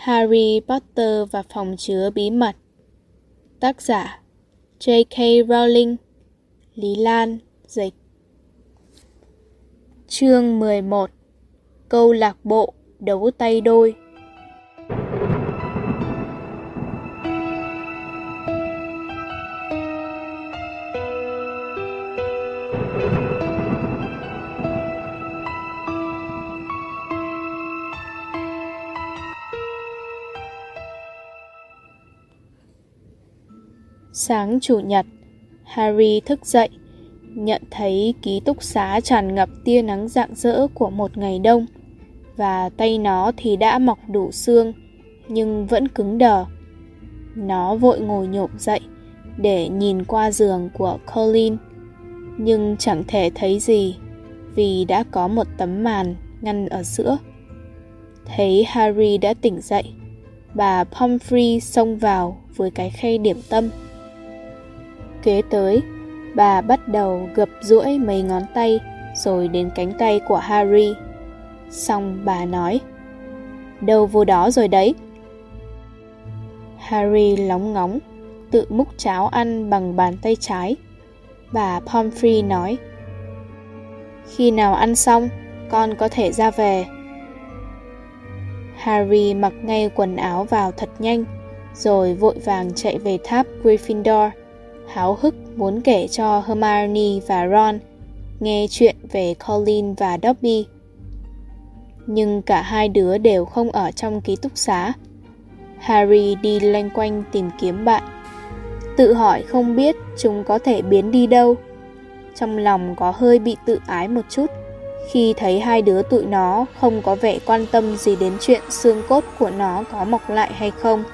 Harry Potter và phòng chứa bí mật Tác giả J.K. Rowling, Lý Lan, Dịch Chương 11 Câu lạc bộ đấu tay đôi Sáng chủ nhật, Harry thức dậy, nhận thấy ký túc xá tràn ngập tia nắng rạng rỡ của một ngày đông và tay nó thì đã mọc đủ xương nhưng vẫn cứng đờ. Nó vội ngồi nhộm dậy để nhìn qua giường của Colin nhưng chẳng thể thấy gì vì đã có một tấm màn ngăn ở giữa. Thấy Harry đã tỉnh dậy, bà Pomfrey xông vào với cái khay điểm tâm. Kế tới, bà bắt đầu gập duỗi mấy ngón tay rồi đến cánh tay của Harry. Xong bà nói, đâu vô đó rồi đấy. Harry lóng ngóng, tự múc cháo ăn bằng bàn tay trái. Bà Pomfrey nói, khi nào ăn xong, con có thể ra về. Harry mặc ngay quần áo vào thật nhanh, rồi vội vàng chạy về tháp Gryffindor háo hức muốn kể cho Hermione và Ron nghe chuyện về Colin và Dobby. Nhưng cả hai đứa đều không ở trong ký túc xá. Harry đi loanh quanh tìm kiếm bạn. Tự hỏi không biết chúng có thể biến đi đâu. Trong lòng có hơi bị tự ái một chút khi thấy hai đứa tụi nó không có vẻ quan tâm gì đến chuyện xương cốt của nó có mọc lại hay không.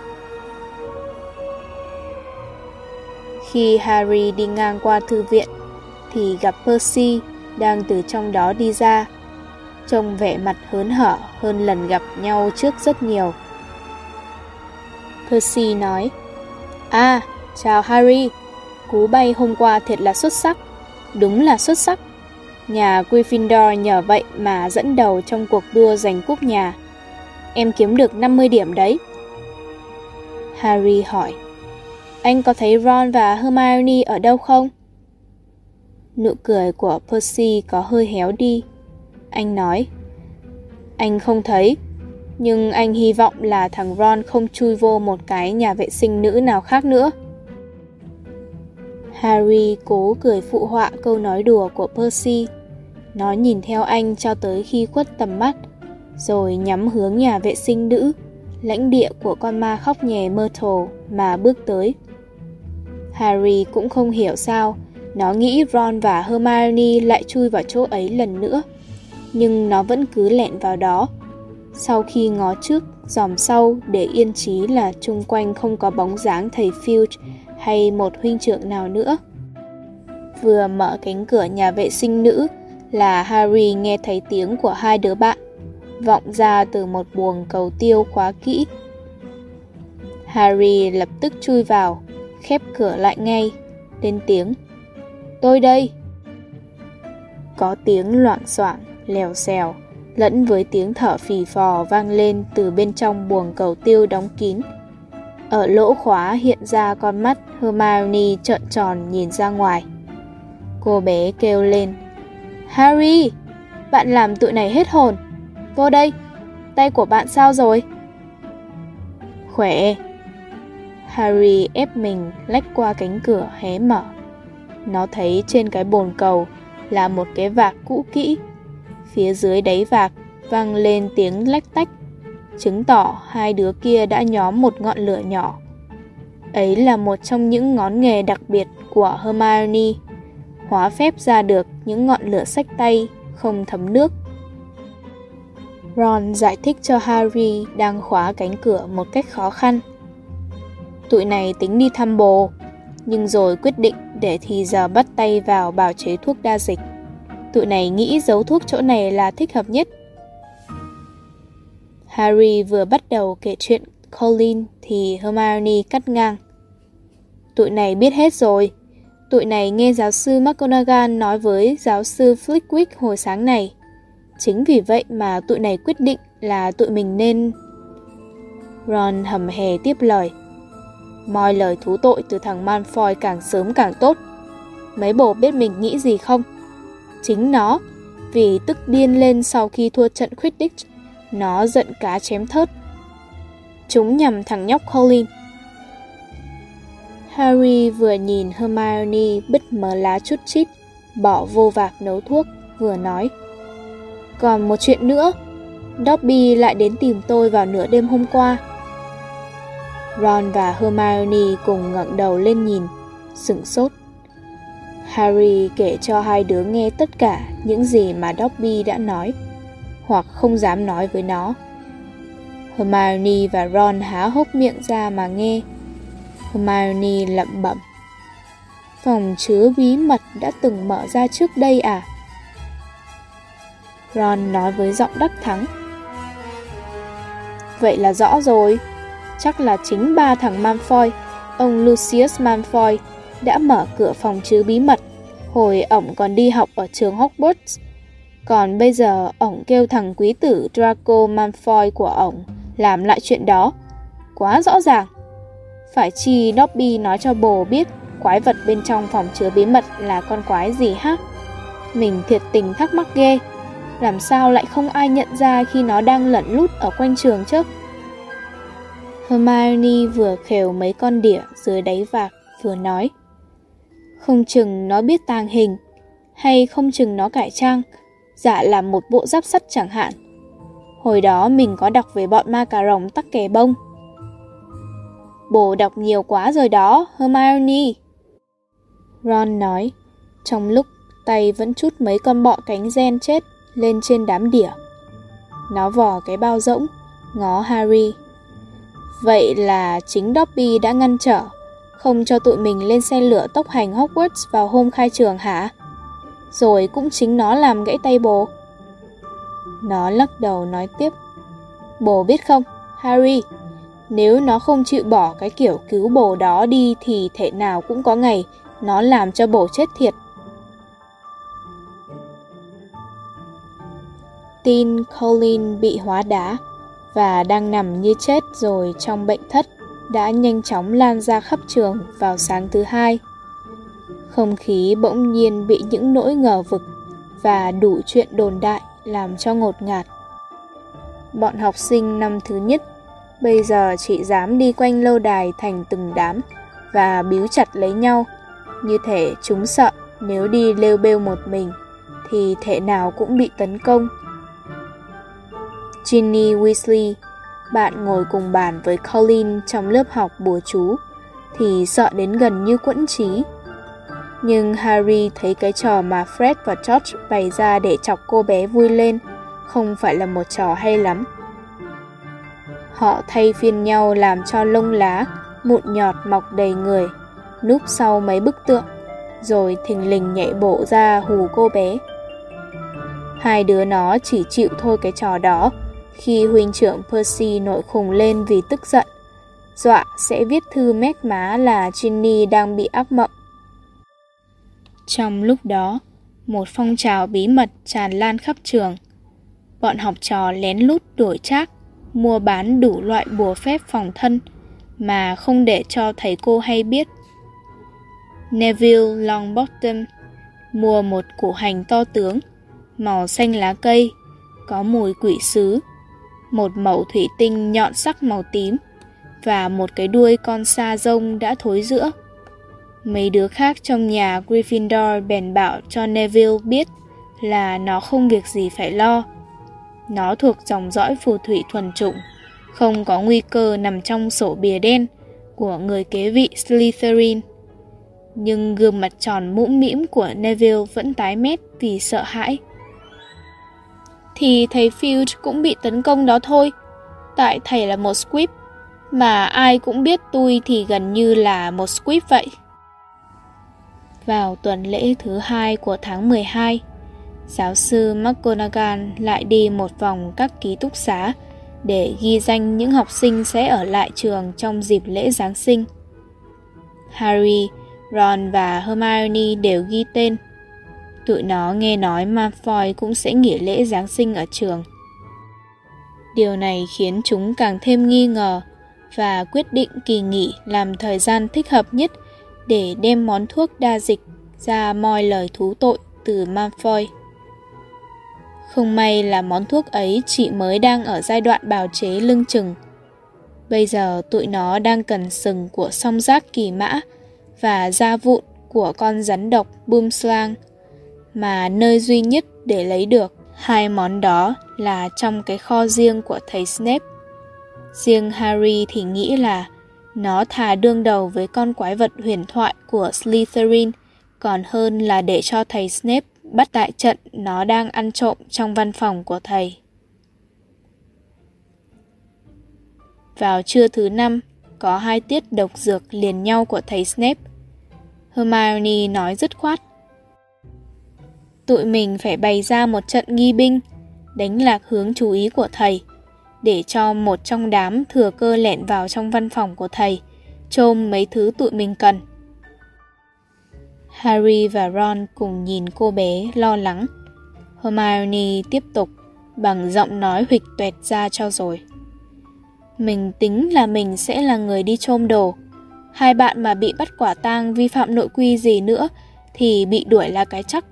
Khi Harry đi ngang qua thư viện, thì gặp Percy đang từ trong đó đi ra. Trông vẻ mặt hớn hở hơn lần gặp nhau trước rất nhiều. Percy nói, À, chào Harry, cú bay hôm qua thiệt là xuất sắc, đúng là xuất sắc. Nhà Gryffindor nhờ vậy mà dẫn đầu trong cuộc đua giành cúp nhà. Em kiếm được 50 điểm đấy. Harry hỏi, anh có thấy Ron và Hermione ở đâu không? Nụ cười của Percy có hơi héo đi. Anh nói, anh không thấy, nhưng anh hy vọng là thằng Ron không chui vô một cái nhà vệ sinh nữ nào khác nữa. Harry cố cười phụ họa câu nói đùa của Percy. Nó nhìn theo anh cho tới khi khuất tầm mắt, rồi nhắm hướng nhà vệ sinh nữ, lãnh địa của con ma khóc nhè Myrtle mà bước tới. Harry cũng không hiểu sao nó nghĩ Ron và Hermione lại chui vào chỗ ấy lần nữa. Nhưng nó vẫn cứ lẹn vào đó. Sau khi ngó trước, dòm sau để yên trí là chung quanh không có bóng dáng thầy Filch hay một huynh trưởng nào nữa. Vừa mở cánh cửa nhà vệ sinh nữ là Harry nghe thấy tiếng của hai đứa bạn vọng ra từ một buồng cầu tiêu khóa kỹ. Harry lập tức chui vào, khép cửa lại ngay, lên tiếng. Tôi đây! Có tiếng loạn soạn, lèo xèo, lẫn với tiếng thở phì phò vang lên từ bên trong buồng cầu tiêu đóng kín. Ở lỗ khóa hiện ra con mắt Hermione trợn tròn nhìn ra ngoài. Cô bé kêu lên. Harry, bạn làm tụi này hết hồn. Vô đây, tay của bạn sao rồi? Khỏe, Harry ép mình lách qua cánh cửa hé mở. Nó thấy trên cái bồn cầu là một cái vạc cũ kỹ. Phía dưới đáy vạc vang lên tiếng lách tách, chứng tỏ hai đứa kia đã nhóm một ngọn lửa nhỏ. Ấy là một trong những ngón nghề đặc biệt của Hermione, hóa phép ra được những ngọn lửa sách tay không thấm nước. Ron giải thích cho Harry đang khóa cánh cửa một cách khó khăn. Tụi này tính đi thăm bồ, nhưng rồi quyết định để thì giờ bắt tay vào bào chế thuốc đa dịch. Tụi này nghĩ giấu thuốc chỗ này là thích hợp nhất. Harry vừa bắt đầu kể chuyện Colin thì Hermione cắt ngang. Tụi này biết hết rồi. Tụi này nghe giáo sư McGonagall nói với giáo sư Flitwick hồi sáng này. Chính vì vậy mà tụi này quyết định là tụi mình nên... Ron hầm hè tiếp lời. Moi lời thú tội từ thằng Malfoy càng sớm càng tốt. Mấy bồ biết mình nghĩ gì không? Chính nó, vì tức điên lên sau khi thua trận Quidditch, nó giận cá chém thớt. Chúng nhằm thằng nhóc Colin. Harry vừa nhìn Hermione bứt mớ lá chút chít, bỏ vô vạc nấu thuốc, vừa nói. Còn một chuyện nữa, Dobby lại đến tìm tôi vào nửa đêm hôm qua. Ron và Hermione cùng ngẩng đầu lên nhìn, sửng sốt. Harry kể cho hai đứa nghe tất cả những gì mà Dobby đã nói, hoặc không dám nói với nó. Hermione và Ron há hốc miệng ra mà nghe. Hermione lẩm bẩm. Phòng chứa bí mật đã từng mở ra trước đây à? Ron nói với giọng đắc thắng. Vậy là rõ rồi, chắc là chính ba thằng Malfoy, ông Lucius Malfoy, đã mở cửa phòng chứa bí mật hồi ổng còn đi học ở trường Hogwarts. Còn bây giờ ổng kêu thằng quý tử Draco Malfoy của ổng làm lại chuyện đó. Quá rõ ràng. Phải chi Dobby nói cho bồ biết quái vật bên trong phòng chứa bí mật là con quái gì ha? Mình thiệt tình thắc mắc ghê. Làm sao lại không ai nhận ra khi nó đang lẩn lút ở quanh trường chứ? Hermione vừa khều mấy con đĩa dưới đáy vạc vừa nói. Không chừng nó biết tàng hình, hay không chừng nó cải trang, giả dạ làm một bộ giáp sắt chẳng hạn. Hồi đó mình có đọc về bọn ma cà rồng tắc kè bông. Bồ đọc nhiều quá rồi đó, Hermione. Ron nói, trong lúc tay vẫn chút mấy con bọ cánh gen chết lên trên đám đỉa. Nó vò cái bao rỗng, ngó Harry. Vậy là chính Dobby đã ngăn trở, không cho tụi mình lên xe lửa tốc hành Hogwarts vào hôm khai trường hả? Rồi cũng chính nó làm gãy tay bố. Nó lắc đầu nói tiếp. Bố biết không, Harry, nếu nó không chịu bỏ cái kiểu cứu bồ đó đi thì thể nào cũng có ngày nó làm cho bồ chết thiệt. Tin Colin bị hóa đá và đang nằm như chết rồi trong bệnh thất đã nhanh chóng lan ra khắp trường vào sáng thứ hai. Không khí bỗng nhiên bị những nỗi ngờ vực và đủ chuyện đồn đại làm cho ngột ngạt. Bọn học sinh năm thứ nhất bây giờ chỉ dám đi quanh lâu đài thành từng đám và bíu chặt lấy nhau, như thể chúng sợ nếu đi lêu bêu một mình thì thể nào cũng bị tấn công. Ginny Weasley, bạn ngồi cùng bàn với Colin trong lớp học bùa chú, thì sợ đến gần như quẫn trí. Nhưng Harry thấy cái trò mà Fred và George bày ra để chọc cô bé vui lên không phải là một trò hay lắm. Họ thay phiên nhau làm cho lông lá, mụn nhọt mọc đầy người, núp sau mấy bức tượng, rồi thình lình nhảy bộ ra hù cô bé. Hai đứa nó chỉ chịu thôi cái trò đó khi huynh trưởng Percy nổi khùng lên vì tức giận. Dọa sẽ viết thư mét má là Ginny đang bị ác mộng. Trong lúc đó, một phong trào bí mật tràn lan khắp trường. Bọn học trò lén lút đổi trác, mua bán đủ loại bùa phép phòng thân mà không để cho thầy cô hay biết. Neville Longbottom mua một củ hành to tướng, màu xanh lá cây, có mùi quỷ sứ, một mẩu thủy tinh nhọn sắc màu tím và một cái đuôi con sa rông đã thối giữa. Mấy đứa khác trong nhà Gryffindor bèn bảo cho Neville biết là nó không việc gì phải lo. Nó thuộc dòng dõi phù thủy thuần chủng, không có nguy cơ nằm trong sổ bìa đen của người kế vị Slytherin. Nhưng gương mặt tròn mũm mĩm của Neville vẫn tái mét vì sợ hãi. Thì thầy Field cũng bị tấn công đó thôi. Tại thầy là một squib, mà ai cũng biết tôi thì gần như là một squib vậy. Vào tuần lễ thứ hai của tháng 12, giáo sư McGonagall lại đi một vòng các ký túc xá để ghi danh những học sinh sẽ ở lại trường trong dịp lễ Giáng sinh. Harry, Ron và Hermione đều ghi tên. Tụi nó nghe nói Malfoy cũng sẽ nghỉ lễ Giáng sinh ở trường. Điều này khiến chúng càng thêm nghi ngờ và quyết định kỳ nghỉ làm thời gian thích hợp nhất để đem món thuốc đa dịch ra moi lời thú tội từ Malfoy. Không may là món thuốc ấy chỉ mới đang ở giai đoạn bào chế lưng chừng. Bây giờ tụi nó đang cần sừng của song giác kỳ mã và da vụn của con rắn độc Boomslang, mà nơi duy nhất để lấy được hai món đó là trong cái kho riêng của thầy Snape. Riêng Harry thì nghĩ là nó thà đương đầu với con quái vật huyền thoại của Slytherin còn hơn là để cho thầy Snape bắt tại trận nó đang ăn trộm trong văn phòng của thầy. Vào trưa thứ năm, có hai tiết độc dược liền nhau của thầy Snape. Hermione nói dứt khoát. Tụi mình phải bày ra một trận nghi binh, đánh lạc hướng chú ý của thầy, để cho một trong đám thừa cơ lẻn vào trong văn phòng của thầy, trôm mấy thứ tụi mình cần. Harry và Ron cùng nhìn cô bé lo lắng. Hermione tiếp tục bằng giọng nói huỵch tuẹt ra cho rồi. Mình tính là mình sẽ là người đi trôm đồ. Hai bạn mà bị bắt quả tang vi phạm nội quy gì nữa thì bị đuổi là cái chắc.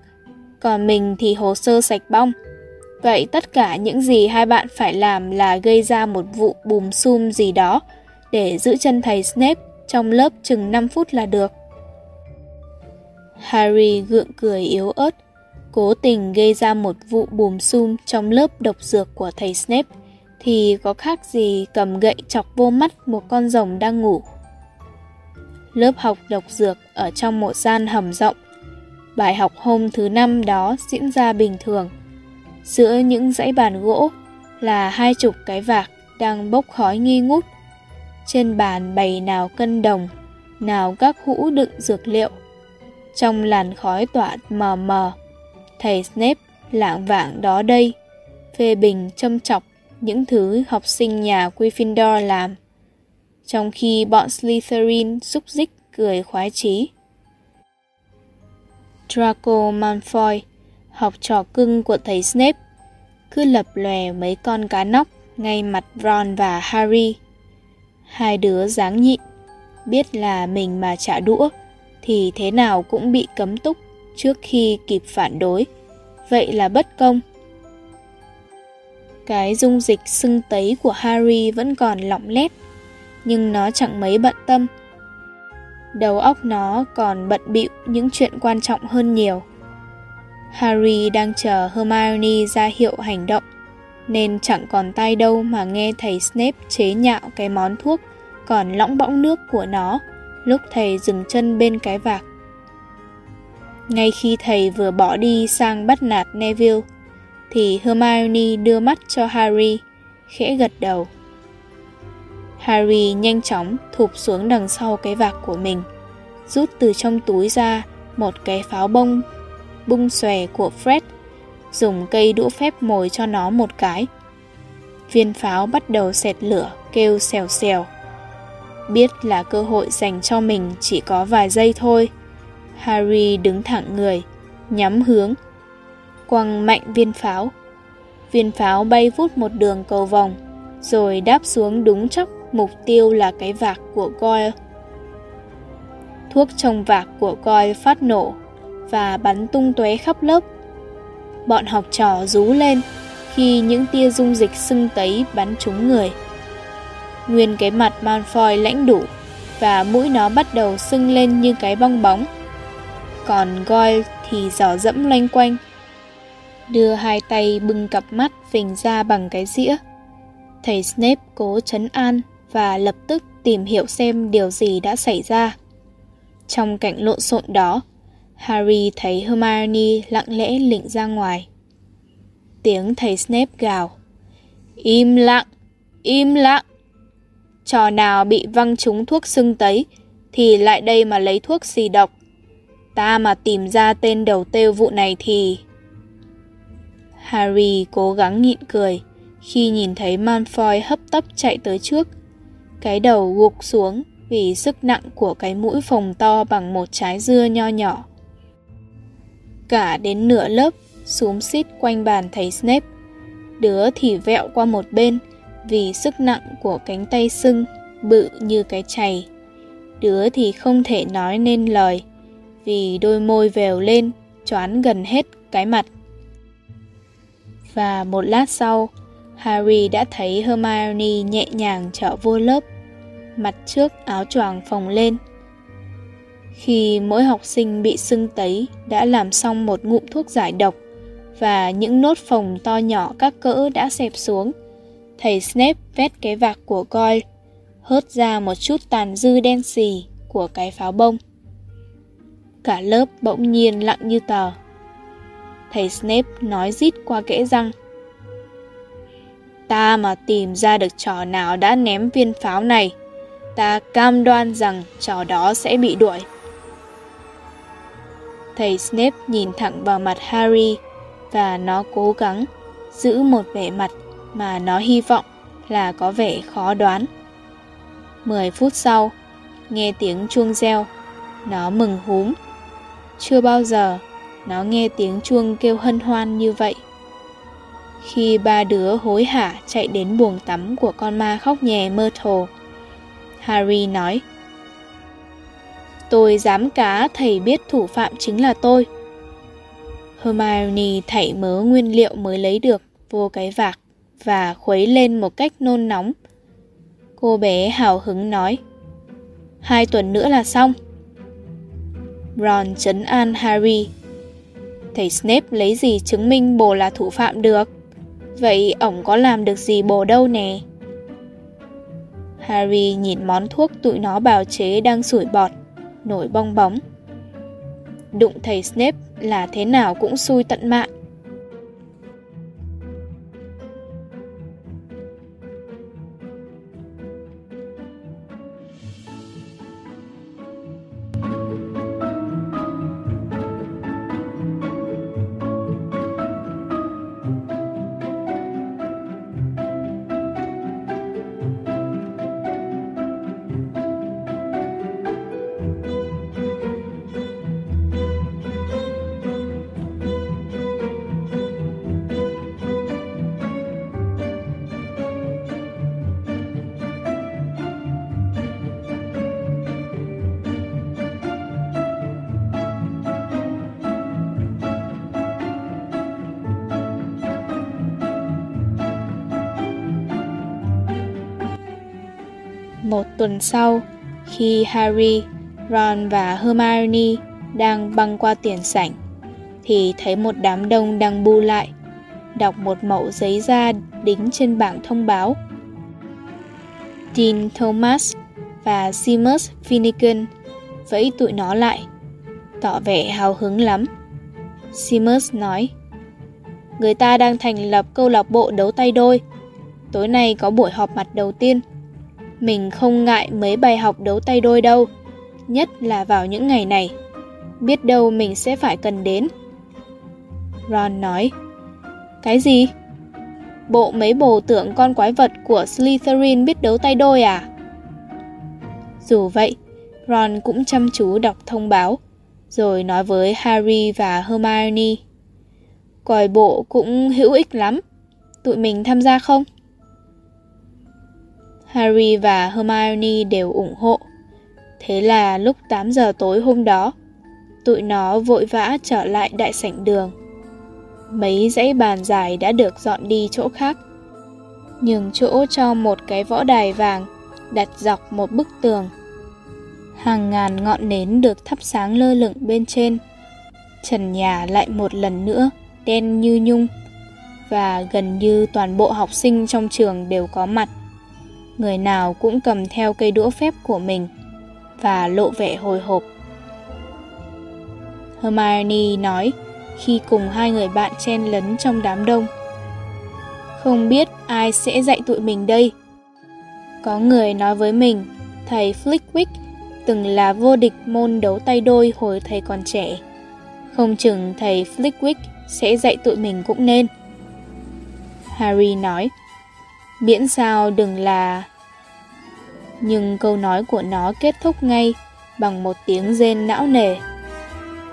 Còn mình thì hồ sơ sạch bong. Vậy tất cả những gì hai bạn phải làm là gây ra một vụ bùm xum gì đó để giữ chân thầy Snape trong lớp chừng 5 phút là được. Harry gượng cười yếu ớt, cố tình gây ra một vụ bùm xum trong lớp độc dược của thầy Snape, thì có khác gì cầm gậy chọc vô mắt một con rồng đang ngủ. Lớp học độc dược ở trong một gian hầm rộng. Bài học hôm thứ năm đó diễn ra bình thường. Giữa những dãy bàn gỗ là hai chục cái vạc đang bốc khói nghi ngút. Trên bàn bày nào cân đồng, nào các hũ đựng dược liệu trong làn khói tỏa mờ mờ. Thầy Snape lạng vạng đó đây, phê bình châm chọc những thứ học sinh nhà Gryffindor làm, trong khi bọn Slytherin xúc dích cười khoái chí. Draco Malfoy, học trò cưng của thầy Snape, cứ lập lòe mấy con cá nóc ngay mặt Ron và Harry. Hai đứa dáng nhịn, biết là mình mà trả đũa thì thế nào cũng bị cấm túc trước khi kịp phản đối. Vậy là bất công. Cái dung dịch sưng tấy của Harry vẫn còn lỏng lét, nhưng nó chẳng mấy bận tâm. Đầu óc nó còn bận bịu những chuyện quan trọng hơn nhiều. Harry đang chờ Hermione ra hiệu hành động, nên chẳng còn tay đâu mà nghe thầy Snape chế nhạo cái món thuốc còn lõng bõng nước của nó lúc thầy dừng chân bên cái vạc. Ngay khi thầy vừa bỏ đi sang bắt nạt Neville, thì Hermione đưa mắt cho Harry, khẽ gật đầu. Harry nhanh chóng thụp xuống đằng sau cái vạc của mình, rút từ trong túi ra một cái pháo bông bung xòe của Fred, dùng cây đũa phép mồi cho nó một cái. Viên pháo bắt đầu xẹt lửa, kêu xèo xèo. Biết là cơ hội dành cho mình chỉ có vài giây thôi. Harry đứng thẳng người, nhắm hướng, quăng mạnh viên pháo. Viên pháo bay vút một đường cầu vòng, rồi đáp xuống đúng chóc mục tiêu là cái vạc của Goyle. Thuốc trong vạc của Goyle phát nổ và bắn tung tóe khắp lớp. Bọn học trò rú lên khi những tia dung dịch sưng tấy bắn trúng người. Nguyên cái mặt Malfoy lãnh đủ và mũi nó bắt đầu sưng lên như cái bong bóng. Còn Goyle thì giỏ dẫm loanh quanh. Đưa hai tay bưng cặp mắt phình ra bằng cái dĩa. Thầy Snape cố chấn an và lập tức tìm hiểu xem điều gì đã xảy ra. Trong cảnh lộn xộn đó, Harry thấy Hermione lặng lẽ lịnh ra ngoài. Tiếng thầy Snape gào. Im lặng, im lặng. Trò nào bị văng trúng thuốc sưng tấy thì lại đây mà lấy thuốc xì độc. Ta mà tìm ra tên đầu têu vụ này thì... Harry cố gắng nhịn cười khi nhìn thấy Malfoy hấp tấp chạy tới trước. Cái đầu gục xuống vì sức nặng của cái mũi phồng to bằng một trái dưa nho nhỏ. Cả đến nửa lớp, xúm xít quanh bàn thầy Snape. Đứa thì vẹo qua một bên, vì sức nặng của cánh tay sưng bự như cái chày. Đứa thì không thể nói nên lời, vì đôi môi vèo lên, choán gần hết cái mặt. Và một lát sau, Harry đã thấy Hermione nhẹ nhàng trở vô lớp, mặt trước áo choàng phồng lên. Khi mỗi học sinh bị sưng tấy đã làm xong một ngụm thuốc giải độc và những nốt phồng to nhỏ các cỡ đã xẹp xuống, thầy Snape vét cái vạc của Goyle, hớt ra một chút tàn dư đen xì của cái pháo bông. Cả lớp bỗng nhiên lặng như tờ. Thầy Snape nói rít qua kẽ răng. Ta mà tìm ra được trò nào đã ném viên pháo này, ta cam đoan rằng trò đó sẽ bị đuổi. Thầy Snape nhìn thẳng vào mặt Harry và nó cố gắng giữ một vẻ mặt mà nó hy vọng là có vẻ khó đoán. 10 phút sau, nghe tiếng chuông reo, nó mừng húm. Chưa bao giờ nó nghe tiếng chuông kêu hân hoan như vậy. Khi ba đứa hối hả chạy đến buồng tắm của con ma khóc nhè Myrtle, Harry nói Tôi dám cá thầy biết thủ phạm chính là tôi. Hermione thảy mớ nguyên liệu mới lấy được, vô cái vạc, và khuấy lên một cách nôn nóng. Cô bé hào hứng nói Hai tuần nữa là xong. Ron chấn an Harry Thầy Snape lấy gì chứng minh bồ là thủ phạm được? Vậy ổng có làm được gì bồ đâu nè? Harry nhìn món thuốc tụi nó bào chế đang sủi bọt, nổi bong bóng. Đụng thầy Snape là thế nào cũng xui tận mạng. Tuần sau, khi Harry, Ron và Hermione đang băng qua tiền sảnh, thì thấy một đám đông đang bu lại, đọc một mẫu giấy da đính trên bảng thông báo. Dean Thomas và Seamus Finnegan vẫy tụi nó lại, tỏ vẻ hào hứng lắm. Seamus nói, Người ta đang thành lập câu lạc bộ đấu tay đôi. Tối nay có buổi họp mặt đầu tiên. Mình không ngại mấy bài học đấu tay đôi đâu, nhất là vào những ngày này. Biết đâu mình sẽ phải cần đến. Ron nói, Cái gì? Bộ mấy bồ tưởng con quái vật của Slytherin biết đấu tay đôi à? Dù vậy, Ron cũng chăm chú đọc thông báo, rồi nói với Harry và Hermione. Coi bộ cũng hữu ích lắm. Tụi mình tham gia không? Harry và Hermione đều ủng hộ. Thế là lúc 8 giờ tối hôm đó, tụi nó vội vã trở lại đại sảnh đường. Mấy dãy bàn dài đã được dọn đi chỗ khác, nhường chỗ cho một cái võ đài vàng đặt dọc một bức tường. Hàng ngàn ngọn nến được thắp sáng lơ lửng bên trên. Trần nhà lại một lần nữa đen như nhung và gần như toàn bộ học sinh trong trường đều có mặt người nào cũng cầm theo cây đũa phép của mình và lộ vẻ hồi hộp. Hermione nói khi cùng hai người bạn chen lấn trong đám đông. Không biết ai sẽ dạy tụi mình đây. Có người nói với mình, thầy Flickwick từng là vô địch môn đấu tay đôi hồi thầy còn trẻ. Không chừng thầy Flickwick sẽ dạy tụi mình cũng nên. Harry nói, miễn sao đừng là nhưng câu nói của nó kết thúc ngay bằng một tiếng rên não nề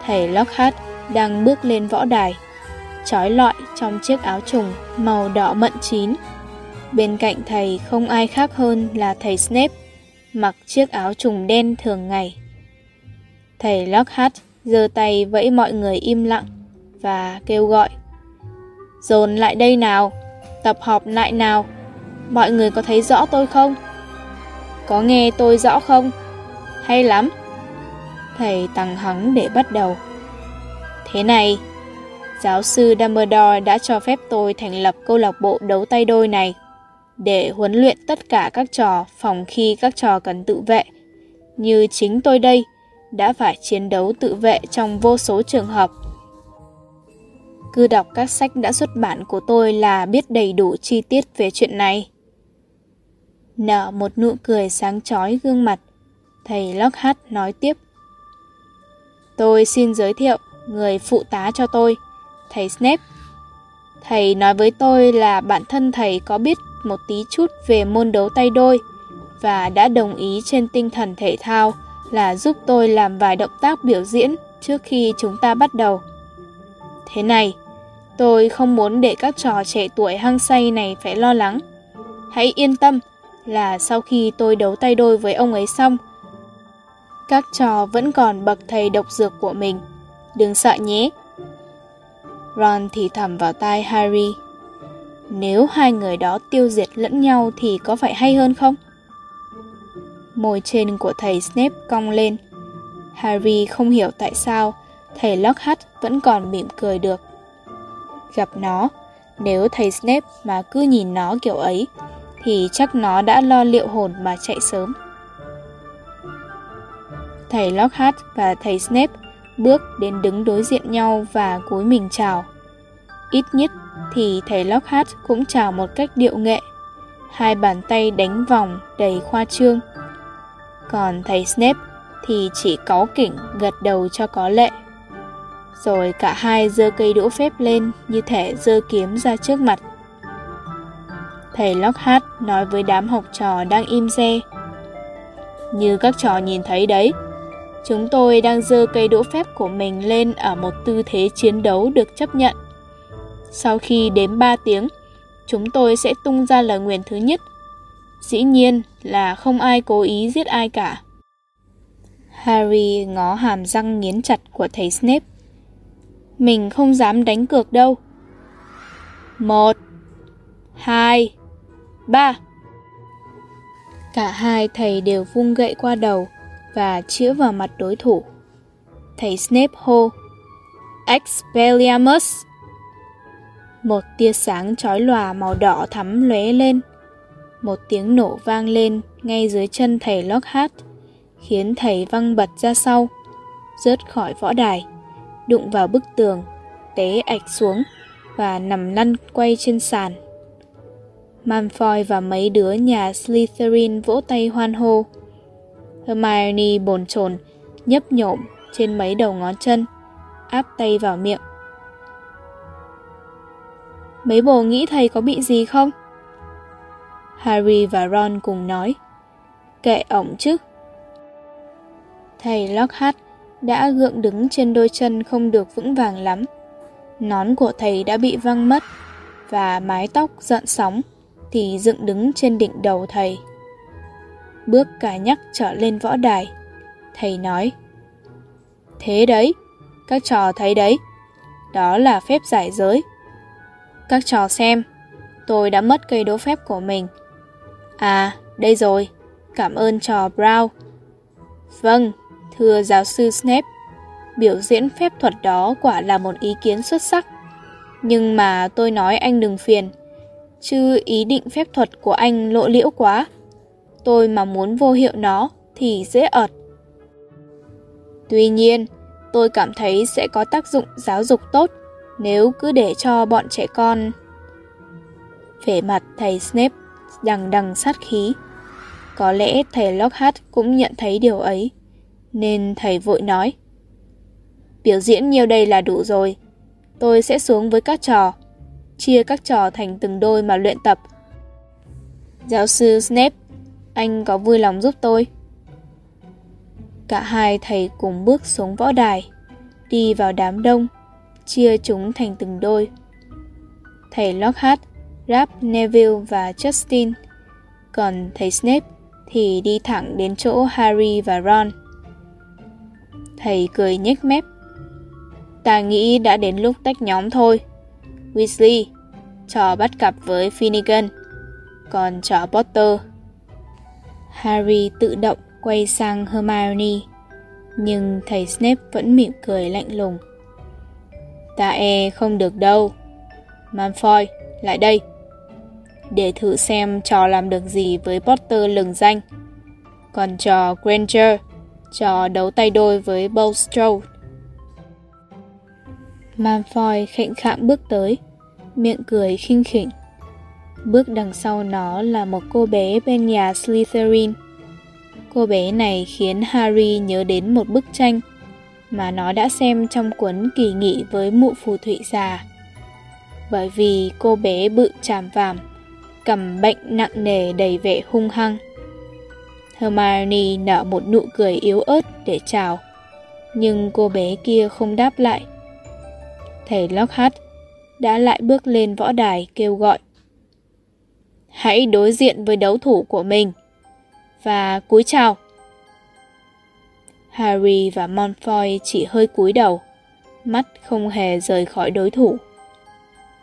thầy lockhart đang bước lên võ đài trói lọi trong chiếc áo trùng màu đỏ mận chín bên cạnh thầy không ai khác hơn là thầy snape mặc chiếc áo trùng đen thường ngày. Thầy Lockhart giơ tay vẫy mọi người im lặng và kêu gọi. Dồn lại đây nào, tập họp lại nào. Mọi người có thấy rõ tôi không? Có nghe tôi rõ không? Hay lắm. Thầy tăng hắng để bắt đầu. Thế này, giáo sư Dumbledore đã cho phép tôi thành lập câu lạc bộ đấu tay đôi này để huấn luyện tất cả các trò phòng khi các trò cần tự vệ. Như chính tôi đây đã phải chiến đấu tự vệ trong vô số trường hợp. Cứ đọc các sách đã xuất bản của tôi là biết đầy đủ chi tiết về chuyện này. Nở một nụ cười sáng chói gương mặt, thầy Lockhart nói tiếp. Tôi xin giới thiệu người phụ tá cho tôi, thầy Snape. Thầy nói với tôi là bản thân thầy có biết một tí chút về môn đấu tay đôi và đã đồng ý trên tinh thần thể thao là giúp tôi làm vài động tác biểu diễn trước khi chúng ta bắt đầu. Thế này, tôi không muốn để các trò trẻ tuổi hăng say này phải lo lắng. Hãy yên tâm là sau khi tôi đấu tay đôi với ông ấy xong, các trò vẫn còn bậc thầy độc dược của mình. Đừng sợ nhé. Ron thì thầm vào tai Harry. Nếu hai người đó tiêu diệt lẫn nhau thì có phải hay hơn không? Môi trên của thầy Snape cong lên. Harry không hiểu tại sao thầy Lockhart vẫn còn mỉm cười được. Gặp nó, nếu thầy Snape mà cứ nhìn nó kiểu ấy, thì chắc nó đã lo liệu hồn mà chạy sớm. Thầy Lockhart và thầy Snape bước đến đứng đối diện nhau và cúi mình chào. Ít nhất thì thầy Lockhart cũng chào một cách điệu nghệ. Hai bàn tay đánh vòng đầy khoa trương. Còn thầy Snape thì chỉ cáu kỉnh, gật đầu cho có lệ. Rồi cả hai giơ cây đũa phép lên như thể giơ kiếm ra trước mặt. Thầy Lockhart nói với đám học trò đang im re. Như các trò nhìn thấy đấy, chúng tôi đang dơ cây đũa phép của mình lên ở một tư thế chiến đấu được chấp nhận. Sau khi đếm 3 tiếng, chúng tôi sẽ tung ra lời nguyền thứ nhất. Dĩ nhiên là không ai cố ý giết ai cả. Harry ngó hàm răng nghiến chặt của thầy Snape. Mình không dám đánh cược đâu. Một, hai, ba. Cả hai thầy đều vung gậy qua đầu và chĩa vào mặt đối thủ. Thầy Snape hô Expelliarmus! Một tia sáng chói lòa màu đỏ thắm lóe lên. Một tiếng nổ vang lên ngay dưới chân thầy Lockhart, khiến thầy văng bật ra sau, rớt khỏi võ đài, đụng vào bức tường, té ạch xuống và nằm lăn quay trên sàn. Malfoy và mấy đứa nhà Slytherin vỗ tay hoan hô. Hermione bồn chồn nhấp nhổm trên mấy đầu ngón chân, áp tay vào miệng. Mấy bồ nghĩ thầy có bị gì không? Harry và Ron cùng nói. Kệ ổng chứ. Thầy Lockhart đã gượng đứng trên đôi chân không được vững vàng lắm. Nón của thầy đã bị văng mất và mái tóc giận sóng thì dựng đứng trên đỉnh đầu thầy. Bước cả nhắc trở lên võ đài, thầy nói Thế đấy, các trò thấy đấy, đó là phép giải giới. Các trò xem, tôi đã mất cây đố phép của mình. À, đây rồi, cảm ơn trò Brown. Vâng, thưa giáo sư Snape, biểu diễn phép thuật đó quả là một ý kiến xuất sắc. Nhưng mà tôi nói anh đừng phiền, chứ ý định phép thuật của anh lộ liễu quá. Tôi mà muốn vô hiệu nó thì dễ ợt. Tuy nhiên, tôi cảm thấy sẽ có tác dụng giáo dục tốt nếu cứ để cho bọn trẻ con. Vẻ mặt thầy Snape đằng đằng sát khí. Có lẽ thầy Lockhart cũng nhận thấy điều ấy, nên thầy vội nói. Biểu diễn nhiều đây là đủ rồi, tôi sẽ xuống với các trò, chia các trò thành từng đôi mà luyện tập. Giáo sư Snape, anh có vui lòng giúp tôi? Cả hai thầy cùng bước xuống võ đài, đi vào đám đông chia chúng thành từng đôi. Thầy Lockhart, Rap, Neville và Justin, còn thầy Snape thì đi thẳng đến chỗ Harry và Ron. Thầy cười nhếch mép. Ta nghĩ đã đến lúc tách nhóm thôi. Weasley, trò bắt cặp với Finnegan, còn trò Potter. Harry tự động quay sang Hermione, nhưng thầy Snape vẫn mỉm cười lạnh lùng. Ta e không được đâu. Malfoy, lại đây. Để thử xem trò làm được gì với Potter lừng danh. Còn trò Granger, trò đấu tay đôi với Bulstrode. Malfoy khệnh khạng bước tới, miệng cười khinh khỉnh. Bước đằng sau nó là một cô bé bên nhà Slytherin. Cô bé này khiến Harry nhớ đến một bức tranh mà nó đã xem trong cuốn kỳ nghị với mụ phù thủy già. Bởi vì cô bé bự chàm vàm, cầm bệnh nặng nề đầy vẻ hung hăng. Hermione nở một nụ cười yếu ớt để chào, nhưng cô bé kia không đáp lại. Thầy Lockhart đã lại bước lên võ đài kêu gọi. Hãy đối diện với đấu thủ của mình. Và cúi chào. Harry và Malfoy chỉ hơi cúi đầu, mắt không hề rời khỏi đối thủ.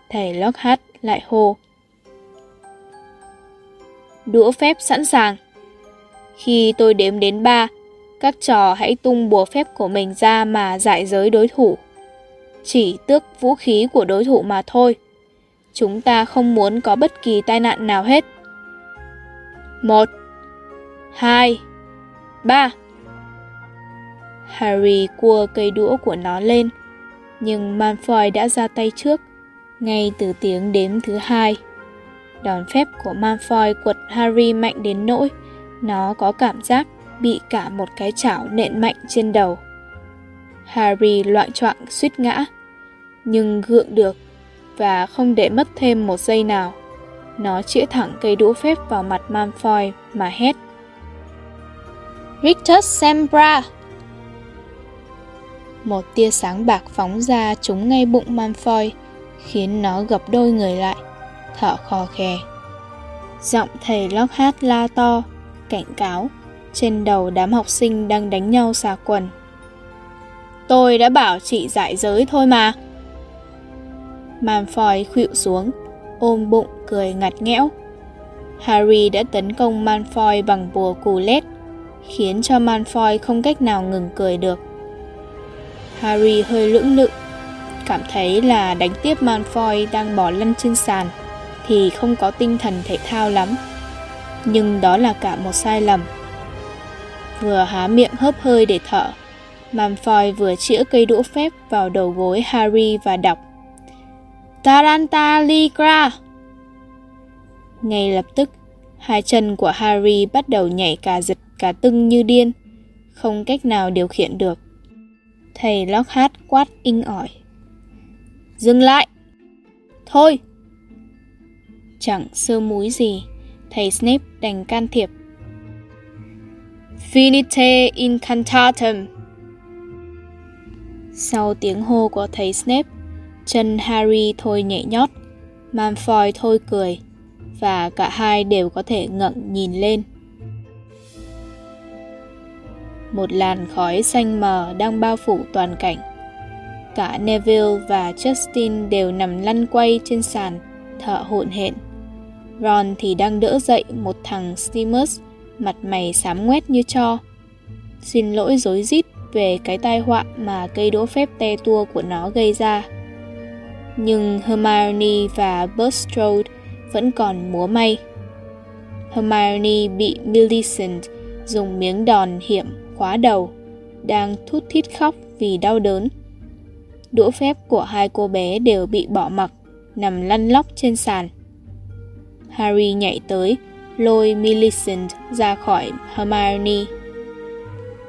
Thầy Lockhart lại hô. Đũa phép sẵn sàng. Khi tôi đếm đến ba, các trò hãy tung bùa phép của mình ra mà giải giới đối thủ. Chỉ tước vũ khí của đối thủ mà thôi. Chúng ta không muốn có bất kỳ tai nạn nào hết. Một, hai, ba. Harry cua cây đũa của nó lên, nhưng Malfoy đã ra tay trước, ngay từ tiếng đếm thứ hai. Đòn phép của Malfoy quật Harry mạnh đến nỗi nó có cảm giác bị cả một cái chảo nện mạnh trên đầu. Harry loạn choạng suýt ngã, nhưng gượng được và không để mất thêm một giây nào. Nó chĩa thẳng cây đũa phép vào mặt Malfoy mà hét. Richard Sembra! Một tia sáng bạc phóng ra trúng ngay bụng Malfoy, khiến nó gập đôi người lại, thở khò khè. Giọng thầy Lockhart la to, cảnh cáo, trên đầu đám học sinh đang đánh nhau xà quần. Tôi đã bảo chị giải giới thôi mà. Malfoy khuỵu xuống, ôm bụng cười ngặt nghẽo. Harry đã tấn công Malfoy bằng bùa cù lét, khiến cho Malfoy không cách nào ngừng cười được. Harry hơi lưỡng lự, cảm thấy là đánh tiếp Malfoy đang bỏ lăn trên sàn thì không có tinh thần thể thao lắm. Nhưng đó là cả một sai lầm. Vừa há miệng hớp hơi để thở, Malfoy vừa chĩa cây đũa phép vào đầu gối Harry và đọc Tarantaligra. Ngay lập tức, hai chân của Harry bắt đầu nhảy cả giật cả tưng như điên, không cách nào điều khiển được. Thầy Lockhart quát inh ỏi. Dừng lại! Thôi! Chẳng sơ múi gì, thầy Snape đành can thiệp. Finite incantatum! Sau tiếng hô của thầy Snape, chân Harry thôi nhẹ nhót, Malfoy thôi cười, và cả hai đều có thể ngẩng nhìn lên. Một làn khói xanh mờ đang bao phủ toàn cảnh. Cả Neville và Justin đều nằm lăn quay trên sàn, thở hổn hển. Ron thì đang đỡ dậy một thằng Seamus, mặt mày xám ngoét như cho. Xin lỗi dối rít về cái tai họa mà cây đũa phép te tua của nó gây ra. Nhưng Hermione và Bulstrode vẫn còn múa may. Hermione bị Millicent dùng miếng đòn hiểm khóa đầu, đang thút thít khóc vì đau đớn. Đũa phép của hai cô bé đều bị bỏ mặc, nằm lăn lóc trên sàn. Harry nhảy tới, lôi Millicent ra khỏi Hermione.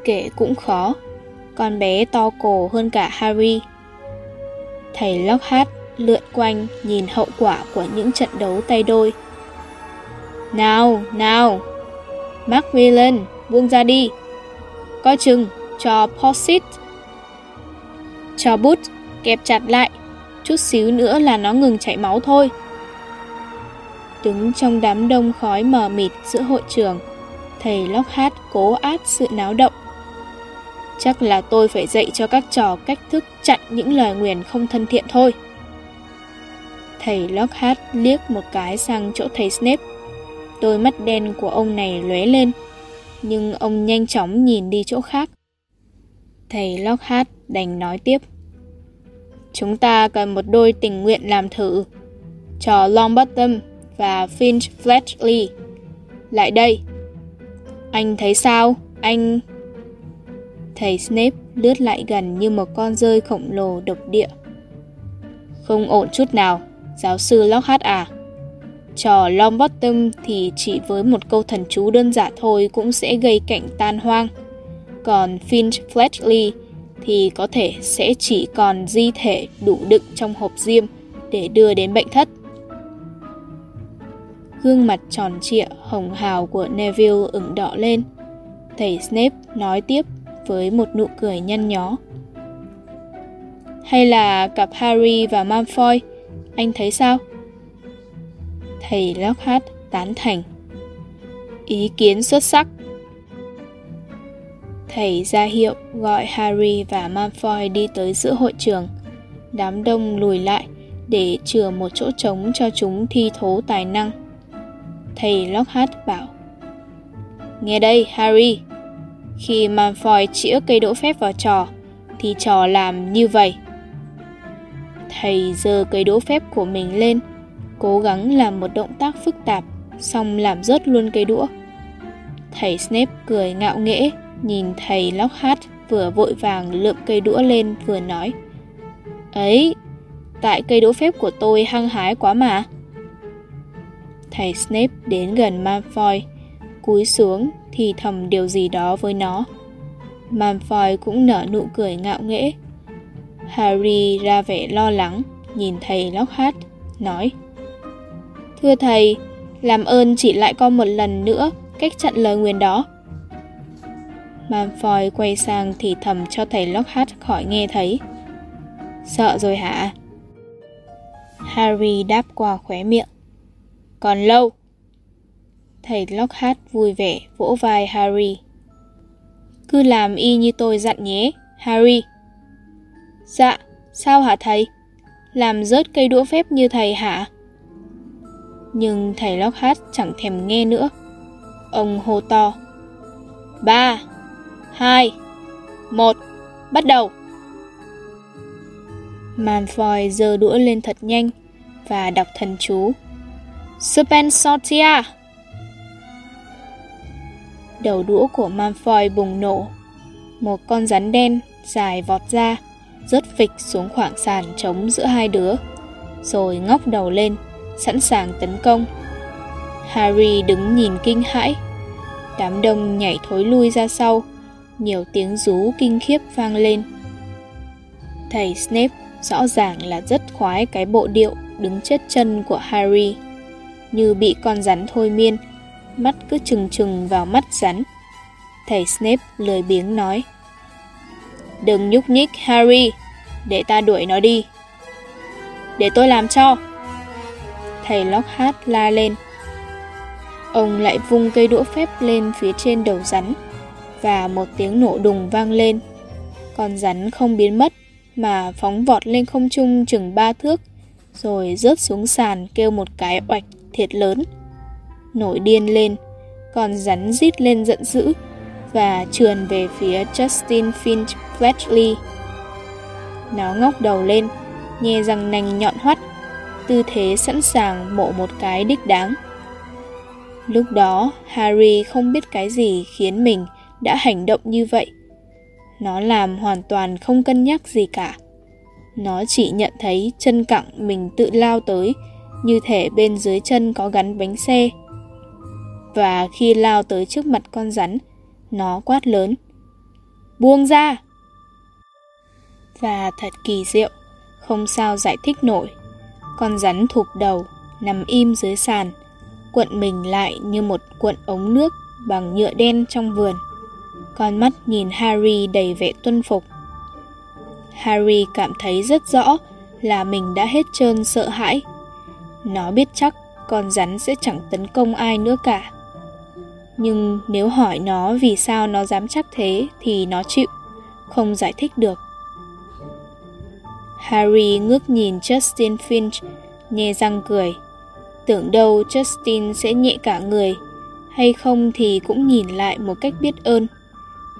Kể cũng khó, con bé to cổ hơn cả Harry. Thầy Lockhart lượn quanh nhìn hậu quả của những trận đấu tay đôi. Nào, nào! Macmillan, buông ra đi! Coi chừng, cho Possit. Cho bút, kẹp chặt lại, chút xíu nữa là nó ngừng chảy máu thôi. Đứng trong đám đông khói mờ mịt giữa hội trường, Thầy Lockhart cố át sự náo động. Chắc là tôi phải dạy cho các trò cách thức chặn những lời nguyền không thân thiện thôi. Thầy Lockhart liếc một cái sang chỗ thầy Snape. Đôi mắt đen của ông này lóe lên, nhưng ông nhanh chóng nhìn đi chỗ khác. Thầy Lockhart đành nói tiếp. Chúng ta cần một đôi tình nguyện làm thử. Trò Longbottom và Finch Fletchley. Lại đây. Anh thấy sao? Anh... Thầy Snape lướt lại gần như một con rơi khổng lồ độc địa. Không ổn chút nào, giáo sư Lockhart à. Trò Longbottom thì chỉ với một câu thần chú đơn giản thôi cũng sẽ gây cảnh tan hoang. Còn Finch Fletchley thì có thể sẽ chỉ còn di thể đủ đựng trong hộp diêm để đưa đến bệnh thất. Gương mặt tròn trịa, hồng hào của Neville ửng đỏ lên. Thầy Snape nói tiếp với một nụ cười nhăn nhó. Hay là cặp Harry và Malfoy, anh thấy sao? Thầy Lockhart tán thành. Ý kiến xuất sắc. Thầy ra hiệu gọi Harry và Malfoy đi tới giữa hội trường. Đám đông lùi lại để chừa một chỗ trống cho chúng thi thố tài năng. Thầy Lockhart bảo Nghe đây, Harry. Khi Malfoy chĩa cây đỗ phép vào trò, thì trò làm như vậy. Thầy giơ cây đũa phép của mình lên, cố gắng làm một động tác phức tạp, xong làm rớt luôn cây đũa. Thầy Snape cười ngạo nghễ, nhìn thầy Lockhart vừa vội vàng lượm cây đũa lên vừa nói. Ấy, tại cây đũa phép của tôi hăng hái quá mà. Thầy Snape đến gần Malfoy, cúi xuống thì thầm điều gì đó với nó. Malfoy cũng nở nụ cười ngạo nghễ. Harry ra vẻ lo lắng, nhìn thầy Lockhart, nói Thưa thầy, làm ơn chỉ lại con một lần nữa cách chặn lời nguyền đó. Malfoy quay sang thì thầm cho thầy Lockhart khỏi nghe thấy. Sợ rồi hả? Harry đáp qua khóe miệng. Còn lâu. Thầy Lockhart vui vẻ vỗ vai Harry. Cứ làm y như tôi dặn nhé, Harry. Dạ, sao hả thầy? Làm rớt cây đũa phép như thầy hả? Nhưng thầy Lockhart chẳng thèm nghe nữa. Ông hô to. Ba, hai, một, bắt đầu. Malfoy giơ đũa lên thật nhanh và đọc thần chú. Suspensortia! Đầu đũa của Malfoy bùng nổ. Một con rắn đen dài vọt ra, rớt phịch xuống khoảng sàn trống giữa hai đứa, rồi ngóc đầu lên, sẵn sàng tấn công. Harry đứng nhìn kinh hãi. Đám đông nhảy thối lui ra sau, nhiều tiếng rú kinh khiếp vang lên. Thầy Snape rõ ràng là rất khoái cái bộ điệu đứng chết chân của Harry như bị con rắn thôi miên, mắt cứ trừng trừng vào mắt rắn. Thầy Snape lười biếng nói. Đừng nhúc nhích Harry, để ta đuổi nó đi. Để tôi làm cho. Thầy Lockhart la lên. Ông lại vung cây đũa phép lên phía trên đầu rắn và một tiếng nổ đùng vang lên. Con rắn không biến mất mà phóng vọt lên không trung chừng ba thước rồi rớt xuống sàn kêu một cái oạch thiệt lớn. Nổi điên lên, còn rắn rít lên giận dữ và trườn về phía Justin Finch Fletchley. Nó ngóc đầu lên, nhe răng nành nhọn hoắt, tư thế sẵn sàng mộ một cái đích đáng. Lúc đó, Harry không biết cái gì khiến mình đã hành động như vậy. Nó làm hoàn toàn không cân nhắc gì cả. Nó chỉ nhận thấy chân cẳng mình tự lao tới như thể bên dưới chân có gắn bánh xe. Và khi lao tới trước mặt con rắn, nó quát lớn. Buông ra! Và thật kỳ diệu, không sao giải thích nổi. Con rắn thụp đầu, nằm im dưới sàn, cuộn mình lại như một cuộn ống nước bằng nhựa đen trong vườn. Con mắt nhìn Harry đầy vẻ tuân phục. Harry cảm thấy rất rõ là mình đã hết trơn sợ hãi nó biết chắc con rắn sẽ chẳng tấn công ai nữa cả. Nhưng nếu hỏi nó vì sao nó dám chắc thế thì nó chịu, không giải thích được. Harry ngước nhìn Justin Finch, nhe răng cười. Tưởng đâu Justin sẽ nhẹ cả người, hay không thì cũng nhìn lại một cách biết ơn.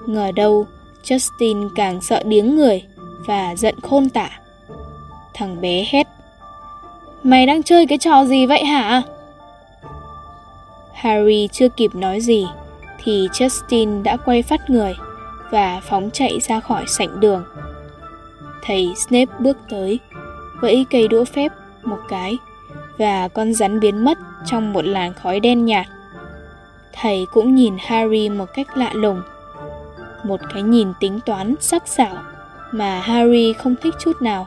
Ngờ đâu, Justin càng sợ điếng người và giận khôn tả. Thằng bé hét. Mày đang chơi cái trò gì vậy hả? Harry chưa kịp nói gì thì Justin đã quay phát người và phóng chạy ra khỏi sảnh đường. Thầy Snape bước tới, vẫy cây đũa phép một cái và con rắn biến mất trong một làn khói đen nhạt. Thầy cũng nhìn Harry một cách lạ lùng. Một cái nhìn tính toán sắc sảo mà Harry không thích chút nào.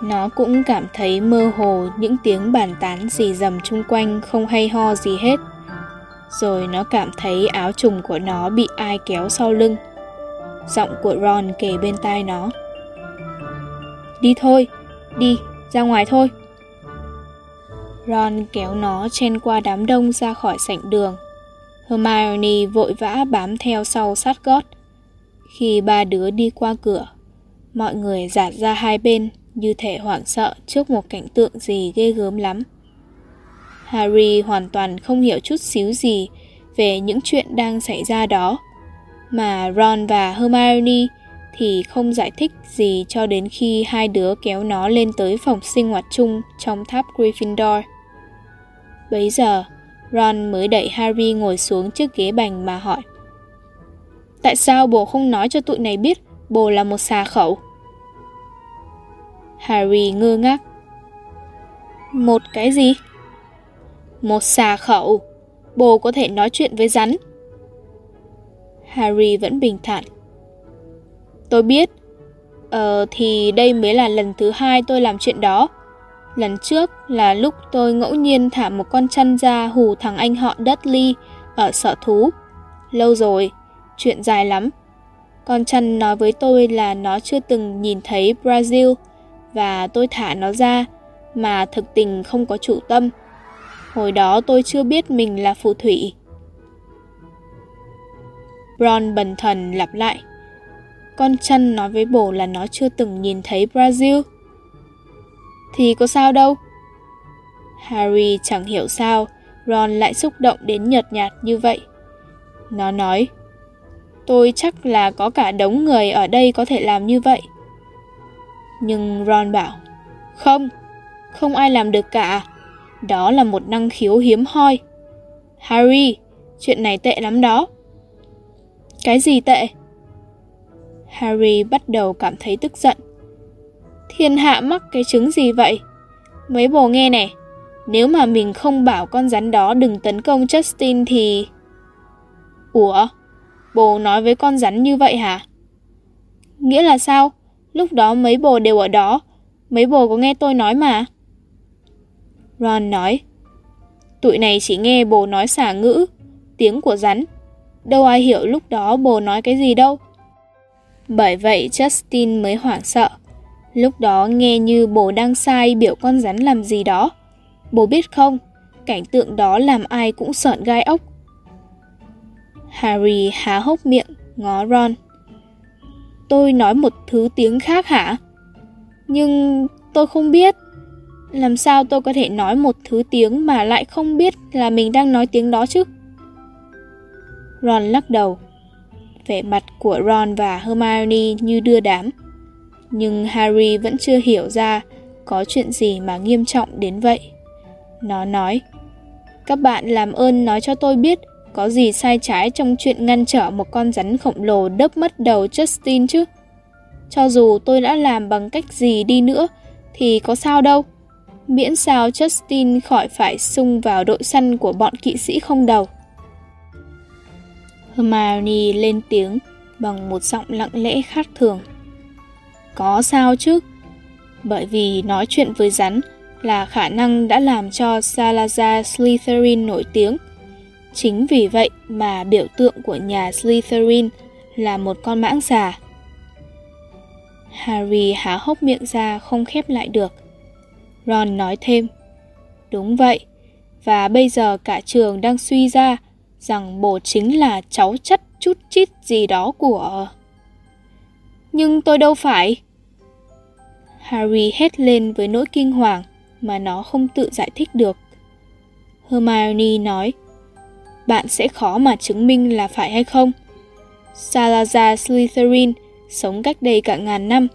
Nó cũng cảm thấy mơ hồ những tiếng bàn tán gì dầm chung quanh không hay ho gì hết. Rồi nó cảm thấy áo trùng của nó bị ai kéo sau lưng. Giọng của Ron kề bên tai nó. Đi thôi, đi, ra ngoài thôi. Ron kéo nó chen qua đám đông ra khỏi sảnh đường. Hermione vội vã bám theo sau sát gót. Khi ba đứa đi qua cửa, mọi người dạt ra hai bên như thể hoảng sợ trước một cảnh tượng gì ghê gớm lắm. Harry hoàn toàn không hiểu chút xíu gì về những chuyện đang xảy ra đó, mà Ron và Hermione thì không giải thích gì cho đến khi hai đứa kéo nó lên tới phòng sinh hoạt chung trong tháp Gryffindor. Bấy giờ, Ron mới đẩy Harry ngồi xuống chiếc ghế bành mà hỏi. Tại sao bố không nói cho tụi này biết bố là một xà khẩu? Harry ngơ ngác. Một cái gì? Một xà khẩu. Bồ có thể nói chuyện với rắn. Harry vẫn bình thản. Tôi biết. Ờ, thì đây mới là lần thứ hai tôi làm chuyện đó. Lần trước là lúc tôi ngẫu nhiên thả một con chăn ra hù thằng anh họ Dudley ở sở thú. Lâu rồi, chuyện dài lắm. Con chăn nói với tôi là nó chưa từng nhìn thấy Brazil và tôi thả nó ra mà thực tình không có chủ tâm. Hồi đó tôi chưa biết mình là phù thủy. Ron bần thần lặp lại. Con chăn nói với bổ là nó chưa từng nhìn thấy Brazil. Thì có sao đâu. Harry chẳng hiểu sao Ron lại xúc động đến nhợt nhạt như vậy. Nó nói, tôi chắc là có cả đống người ở đây có thể làm như vậy. Nhưng Ron bảo, không, không ai làm được cả. Đó là một năng khiếu hiếm hoi. Harry, chuyện này tệ lắm đó. Cái gì tệ? Harry bắt đầu cảm thấy tức giận. Thiên hạ mắc cái trứng gì vậy? Mấy bồ nghe nè, nếu mà mình không bảo con rắn đó đừng tấn công Justin thì... Ủa? Bồ nói với con rắn như vậy hả? Nghĩa là sao? Lúc đó mấy bồ đều ở đó, mấy bồ có nghe tôi nói mà. Ron nói, tụi này chỉ nghe bồ nói xả ngữ, tiếng của rắn. Đâu ai hiểu lúc đó bồ nói cái gì đâu. Bởi vậy Justin mới hoảng sợ. Lúc đó nghe như bồ đang sai biểu con rắn làm gì đó. Bồ biết không, cảnh tượng đó làm ai cũng sợn gai ốc. Harry há hốc miệng, ngó Ron. Tôi nói một thứ tiếng khác hả? Nhưng tôi không biết. Làm sao tôi có thể nói một thứ tiếng mà lại không biết là mình đang nói tiếng đó chứ? Ron lắc đầu. Vẻ mặt của Ron và Hermione như đưa đám. Nhưng Harry vẫn chưa hiểu ra có chuyện gì mà nghiêm trọng đến vậy. Nó nói, các bạn làm ơn nói cho tôi biết có gì sai trái trong chuyện ngăn trở một con rắn khổng lồ đớp mất đầu Justin chứ? Cho dù tôi đã làm bằng cách gì đi nữa, thì có sao đâu. Miễn sao Justin khỏi phải xung vào đội săn của bọn kỵ sĩ không đầu. Hermione lên tiếng bằng một giọng lặng lẽ khác thường. Có sao chứ? Bởi vì nói chuyện với rắn là khả năng đã làm cho Salazar Slytherin nổi tiếng. Chính vì vậy mà biểu tượng của nhà Slytherin là một con mãng xà. Harry há hốc miệng ra không khép lại được. Ron nói thêm, đúng vậy, và bây giờ cả trường đang suy ra rằng bố chính là cháu chất chút chít gì đó của... Nhưng tôi đâu phải. Harry hét lên với nỗi kinh hoàng mà nó không tự giải thích được. Hermione nói, bạn sẽ khó mà chứng minh là phải hay không. Salazar Slytherin sống cách đây cả ngàn năm.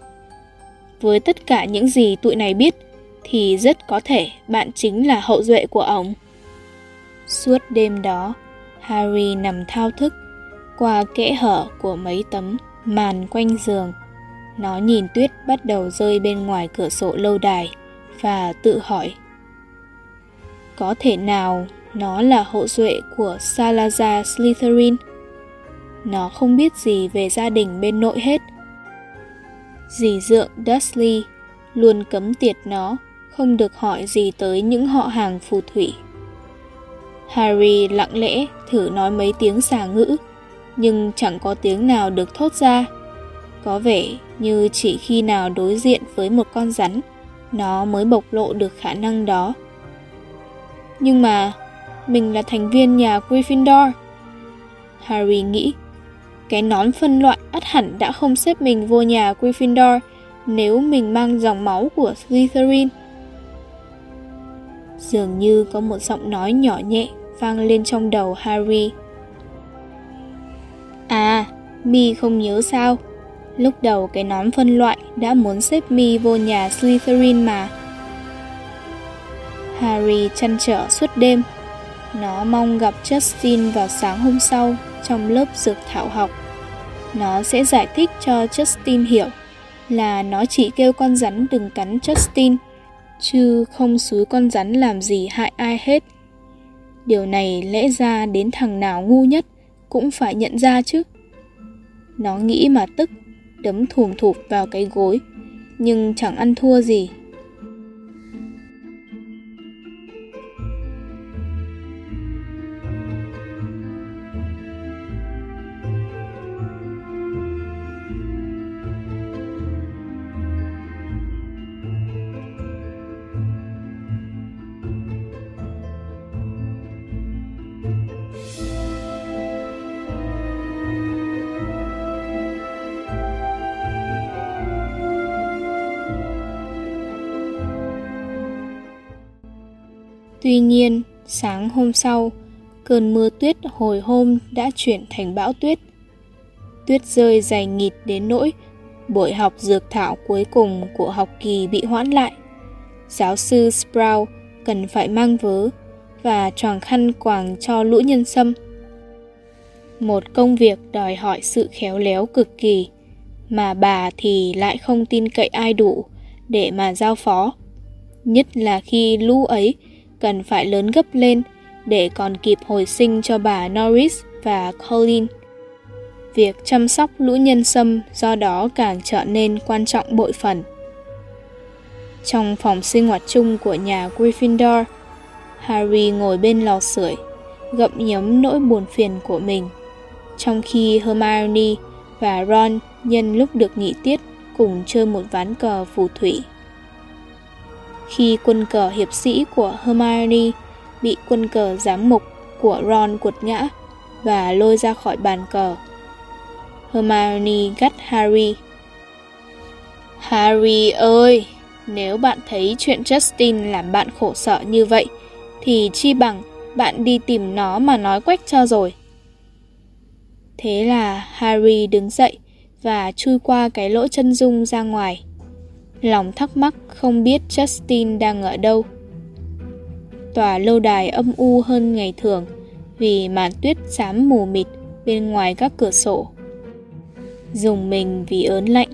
Với tất cả những gì tụi này biết, thì rất có thể bạn chính là hậu duệ của ông. Suốt đêm đó, Harry nằm thao thức qua kẽ hở của mấy tấm màn quanh giường. Nó nhìn tuyết bắt đầu rơi bên ngoài cửa sổ lâu đài và tự hỏi có thể nào nó là hậu duệ của Salazar Slytherin? Nó không biết gì về gia đình bên nội hết. Dì dượng Dursley luôn cấm tiệt nó không được hỏi gì tới những họ hàng phù thủy. Harry lặng lẽ thử nói mấy tiếng xà ngữ, nhưng chẳng có tiếng nào được thốt ra. Có vẻ như chỉ khi nào đối diện với một con rắn, nó mới bộc lộ được khả năng đó. Nhưng mà, mình là thành viên nhà Gryffindor. Harry nghĩ, cái nón phân loại ắt hẳn đã không xếp mình vô nhà Gryffindor nếu mình mang dòng máu của Slytherin. Dường như có một giọng nói nhỏ nhẹ vang lên trong đầu Harry. À, Mi không nhớ sao? Lúc đầu cái nón phân loại đã muốn xếp Mi vô nhà Slytherin mà. Harry chăn trở suốt đêm. Nó mong gặp Justin vào sáng hôm sau trong lớp dược thảo học. Nó sẽ giải thích cho Justin hiểu là nó chỉ kêu con rắn đừng cắn Justin, chứ không xúi con rắn làm gì hại ai hết. Điều này lẽ ra đến thằng nào ngu nhất cũng phải nhận ra chứ. Nó nghĩ mà tức, đấm thùm thụp vào cái gối, nhưng chẳng ăn thua gì. Tuy nhiên, sáng hôm sau, cơn mưa tuyết hồi hôm đã chuyển thành bão tuyết. Tuyết rơi dày nghịt đến nỗi buổi học dược thảo cuối cùng của học kỳ bị hoãn lại. Giáo sư Sprout cần phải mang vớ và choàng khăn quàng cho lũ nhân sâm. Một công việc đòi hỏi sự khéo léo cực kỳ, mà bà thì lại không tin cậy ai đủ để mà giao phó. Nhất là khi lũ ấy cần phải lớn gấp lên để còn kịp hồi sinh cho bà Norris và Colin. Việc chăm sóc lũ nhân sâm do đó càng trở nên quan trọng bội phần. Trong phòng sinh hoạt chung của nhà Gryffindor, Harry ngồi bên lò sưởi, gậm nhấm nỗi buồn phiền của mình, trong khi Hermione và Ron nhân lúc được nghỉ tiết cùng chơi một ván cờ phù thủy khi quân cờ hiệp sĩ của Hermione bị quân cờ giám mục của Ron quật ngã và lôi ra khỏi bàn cờ. Hermione gắt Harry. Harry ơi, nếu bạn thấy chuyện Justin làm bạn khổ sở như vậy, thì chi bằng bạn đi tìm nó mà nói quách cho rồi. Thế là Harry đứng dậy và chui qua cái lỗ chân dung ra ngoài lòng thắc mắc không biết Justin đang ở đâu. Tòa lâu đài âm u hơn ngày thường vì màn tuyết xám mù mịt bên ngoài các cửa sổ. Dùng mình vì ớn lạnh,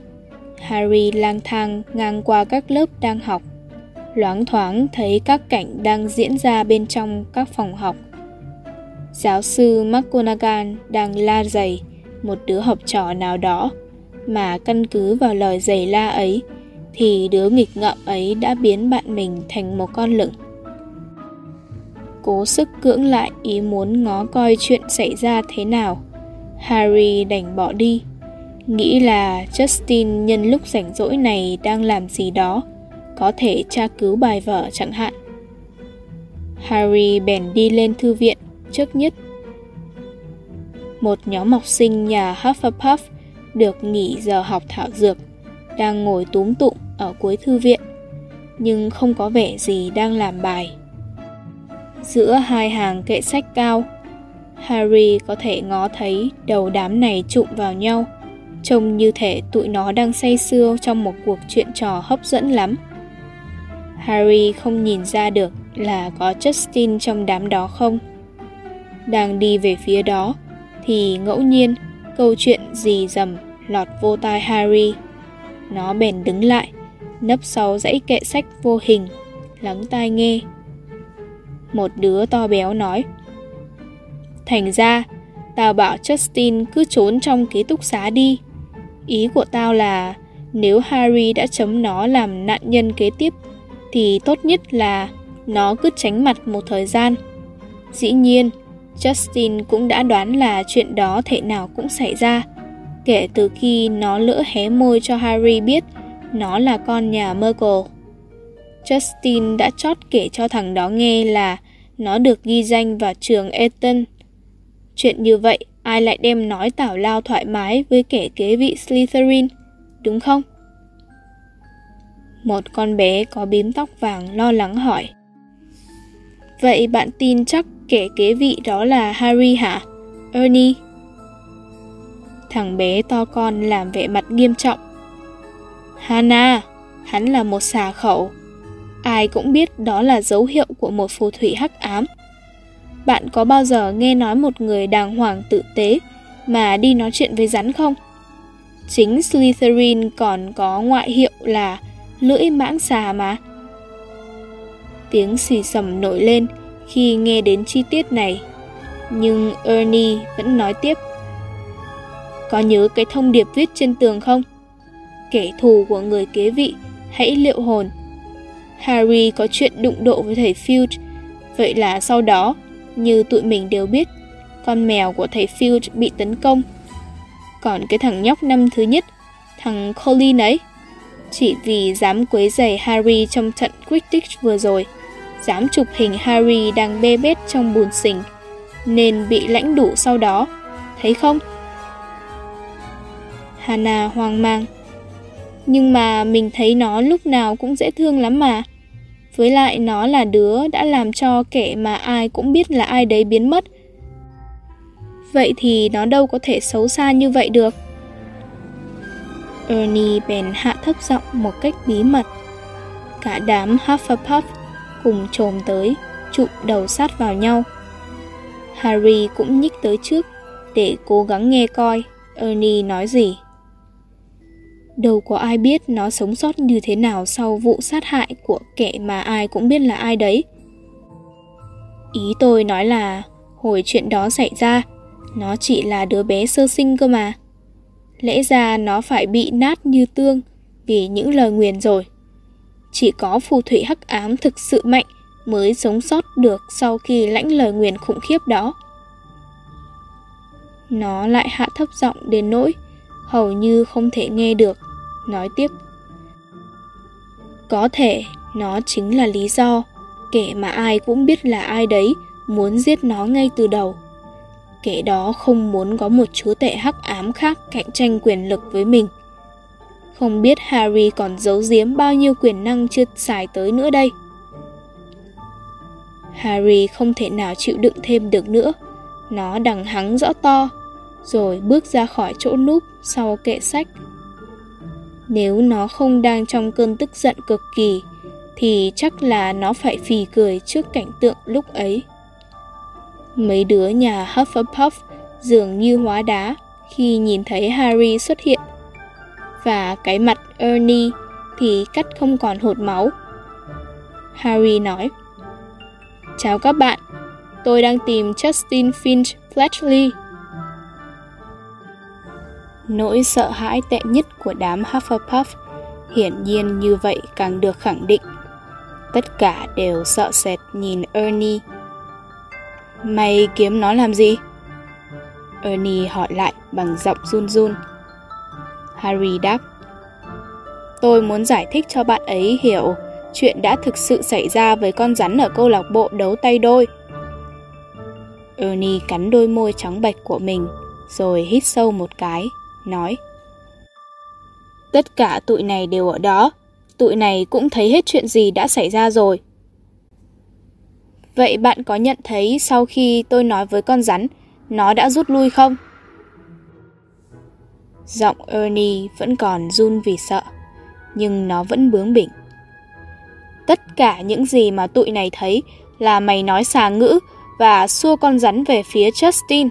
Harry lang thang ngang qua các lớp đang học. Loáng thoáng thấy các cảnh đang diễn ra bên trong các phòng học. Giáo sư McGonagall đang la giày một đứa học trò nào đó mà căn cứ vào lời giày la ấy thì đứa nghịch ngợm ấy đã biến bạn mình thành một con lửng. Cố sức cưỡng lại ý muốn ngó coi chuyện xảy ra thế nào, Harry đành bỏ đi, nghĩ là Justin nhân lúc rảnh rỗi này đang làm gì đó, có thể tra cứu bài vở chẳng hạn. Harry bèn đi lên thư viện trước nhất. một nhóm học sinh nhà Hufflepuff được nghỉ giờ học thảo dược, đang ngồi túm tụng ở cuối thư viện, nhưng không có vẻ gì đang làm bài. Giữa hai hàng kệ sách cao, Harry có thể ngó thấy đầu đám này trụng vào nhau, trông như thể tụi nó đang say sưa trong một cuộc chuyện trò hấp dẫn lắm. Harry không nhìn ra được là có Justin trong đám đó không. Đang đi về phía đó, thì ngẫu nhiên câu chuyện gì dầm lọt vô tai Harry. Nó bèn đứng lại, nấp sau dãy kệ sách vô hình, lắng tai nghe. Một đứa to béo nói Thành ra, tao bảo Justin cứ trốn trong ký túc xá đi. Ý của tao là nếu Harry đã chấm nó làm nạn nhân kế tiếp thì tốt nhất là nó cứ tránh mặt một thời gian. Dĩ nhiên, Justin cũng đã đoán là chuyện đó thể nào cũng xảy ra, kể từ khi nó lỡ hé môi cho Harry biết nó là con nhà Merkel. Justin đã chót kể cho thằng đó nghe là nó được ghi danh vào trường Eton. Chuyện như vậy, ai lại đem nói tảo lao thoải mái với kẻ kế vị Slytherin, đúng không? Một con bé có bím tóc vàng lo lắng hỏi. Vậy bạn tin chắc kẻ kế vị đó là Harry hả? Ernie? Thằng bé to con làm vẻ mặt nghiêm trọng. Hana, hắn là một xà khẩu. Ai cũng biết đó là dấu hiệu của một phù thủy hắc ám. Bạn có bao giờ nghe nói một người đàng hoàng tự tế mà đi nói chuyện với rắn không? Chính Slytherin còn có ngoại hiệu là lưỡi mãng xà mà. Tiếng xì sầm nổi lên khi nghe đến chi tiết này, nhưng Ernie vẫn nói tiếp. Có nhớ cái thông điệp viết trên tường không? Kẻ thù của người kế vị, hãy liệu hồn. Harry có chuyện đụng độ với thầy Filch, vậy là sau đó, như tụi mình đều biết, con mèo của thầy Filch bị tấn công. Còn cái thằng nhóc năm thứ nhất, thằng Colin ấy, chỉ vì dám quấy rầy Harry trong trận Quidditch vừa rồi, dám chụp hình Harry đang bê bết trong bùn sình, nên bị lãnh đủ sau đó, thấy không? Hana hoang mang. Nhưng mà mình thấy nó lúc nào cũng dễ thương lắm mà. Với lại nó là đứa đã làm cho kẻ mà ai cũng biết là ai đấy biến mất. Vậy thì nó đâu có thể xấu xa như vậy được. Ernie bèn hạ thấp giọng một cách bí mật. Cả đám Hufflepuff cùng trồm tới, chụm đầu sát vào nhau. Harry cũng nhích tới trước để cố gắng nghe coi Ernie nói gì. Đâu có ai biết nó sống sót như thế nào sau vụ sát hại của kẻ mà ai cũng biết là ai đấy. Ý tôi nói là hồi chuyện đó xảy ra, nó chỉ là đứa bé sơ sinh cơ mà. Lẽ ra nó phải bị nát như tương vì những lời nguyền rồi. Chỉ có phù thủy hắc ám thực sự mạnh mới sống sót được sau khi lãnh lời nguyền khủng khiếp đó. Nó lại hạ thấp giọng đến nỗi hầu như không thể nghe được, nói tiếp. Có thể nó chính là lý do kẻ mà ai cũng biết là ai đấy muốn giết nó ngay từ đầu kẻ đó không muốn có một chúa tể hắc ám khác cạnh tranh quyền lực với mình. Không biết Harry còn giấu giếm bao nhiêu quyền năng chưa xài tới nữa đây. Harry không thể nào chịu đựng thêm được nữa. Nó đằng hắng rõ to, rồi bước ra khỏi chỗ núp sau kệ sách. Nếu nó không đang trong cơn tức giận cực kỳ, thì chắc là nó phải phì cười trước cảnh tượng lúc ấy. Mấy đứa nhà Hufflepuff dường như hóa đá khi nhìn thấy Harry xuất hiện. Và cái mặt Ernie thì cắt không còn hột máu. Harry nói Chào các bạn, tôi đang tìm Justin Finch Fletchley. Nỗi sợ hãi tệ nhất của đám Hufflepuff hiển nhiên như vậy càng được khẳng định. Tất cả đều sợ sệt nhìn Ernie Mày kiếm nó làm gì? Ernie hỏi lại bằng giọng run run. Harry đáp. Tôi muốn giải thích cho bạn ấy hiểu chuyện đã thực sự xảy ra với con rắn ở câu lạc bộ đấu tay đôi. Ernie cắn đôi môi trắng bạch của mình, rồi hít sâu một cái, nói Tất cả tụi này đều ở đó, tụi này cũng thấy hết chuyện gì đã xảy ra rồi. Vậy bạn có nhận thấy sau khi tôi nói với con rắn, nó đã rút lui không? Giọng Ernie vẫn còn run vì sợ, nhưng nó vẫn bướng bỉnh. Tất cả những gì mà tụi này thấy là mày nói xà ngữ và xua con rắn về phía Justin.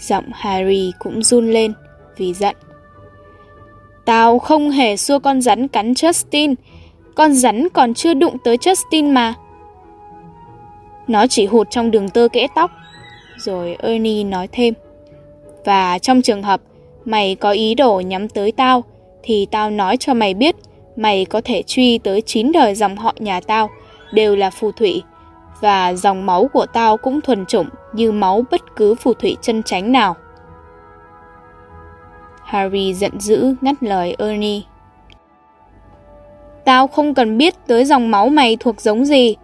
Giọng Harry cũng run lên vì giận. Tao không hề xua con rắn cắn Justin. Con rắn còn chưa đụng tới Justin mà. Nó chỉ hụt trong đường tơ kẽ tóc. Rồi Ernie nói thêm. Và trong trường hợp mày có ý đồ nhắm tới tao, thì tao nói cho mày biết mày có thể truy tới 9 đời dòng họ nhà tao, đều là phù thủy. Và dòng máu của tao cũng thuần chủng như máu bất cứ phù thủy chân tránh nào. Harry giận dữ ngắt lời Ernie. Tao không cần biết tới dòng máu mày thuộc giống gì.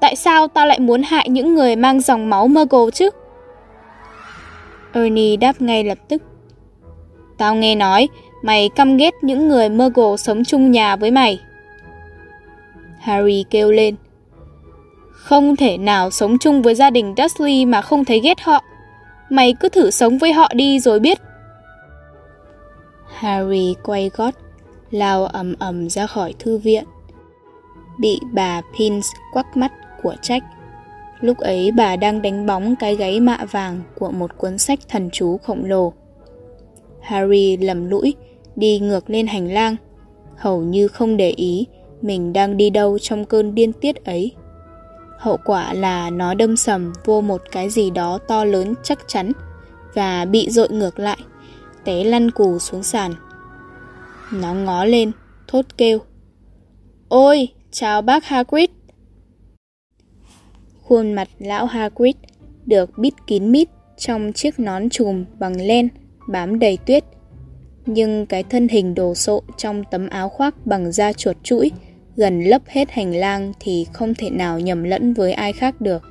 Tại sao tao lại muốn hại những người mang dòng máu Muggle chứ? Ernie đáp ngay lập tức. Tao nghe nói, mày căm ghét những người Muggle sống chung nhà với mày. Harry kêu lên. Không thể nào sống chung với gia đình Dudley mà không thấy ghét họ. Mày cứ thử sống với họ đi rồi biết. Harry quay gót, lao ầm ầm ra khỏi thư viện. Bị bà Pins quắc mắt của trách. Lúc ấy bà đang đánh bóng cái gáy mạ vàng của một cuốn sách thần chú khổng lồ. Harry lầm lũi, đi ngược lên hành lang, hầu như không để ý mình đang đi đâu trong cơn điên tiết ấy. Hậu quả là nó đâm sầm vô một cái gì đó to lớn chắc chắn và bị dội ngược lại té lăn cù xuống sàn. Nó ngó lên, thốt kêu. Ôi, chào bác Hagrid. Khuôn mặt lão Hagrid được bít kín mít trong chiếc nón trùm bằng len bám đầy tuyết. Nhưng cái thân hình đồ sộ trong tấm áo khoác bằng da chuột chuỗi gần lấp hết hành lang thì không thể nào nhầm lẫn với ai khác được.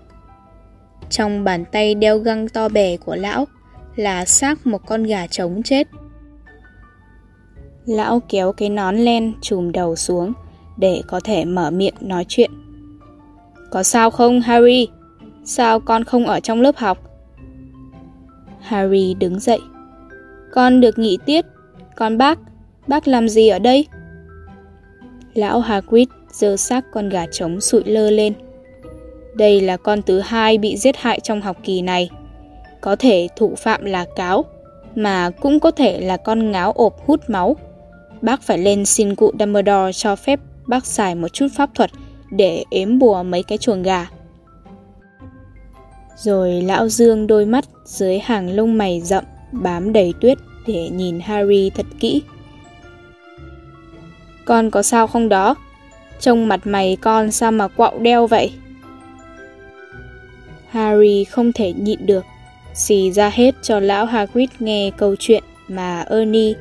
Trong bàn tay đeo găng to bè của lão là xác một con gà trống chết. Lão kéo cái nón len trùm đầu xuống để có thể mở miệng nói chuyện. Có sao không Harry? Sao con không ở trong lớp học? Harry đứng dậy. Con được nghỉ tiết. Con bác, bác làm gì ở đây? Lão Hagrid giơ xác con gà trống sụi lơ lên. Đây là con thứ hai bị giết hại trong học kỳ này có thể thủ phạm là cáo, mà cũng có thể là con ngáo ộp hút máu. Bác phải lên xin cụ Dumbledore cho phép bác xài một chút pháp thuật để ếm bùa mấy cái chuồng gà. Rồi lão dương đôi mắt dưới hàng lông mày rậm bám đầy tuyết để nhìn Harry thật kỹ. Con có sao không đó? Trông mặt mày con sao mà quạo đeo vậy? Harry không thể nhịn được xì ra hết cho lão Hagrid nghe câu chuyện mà Ernie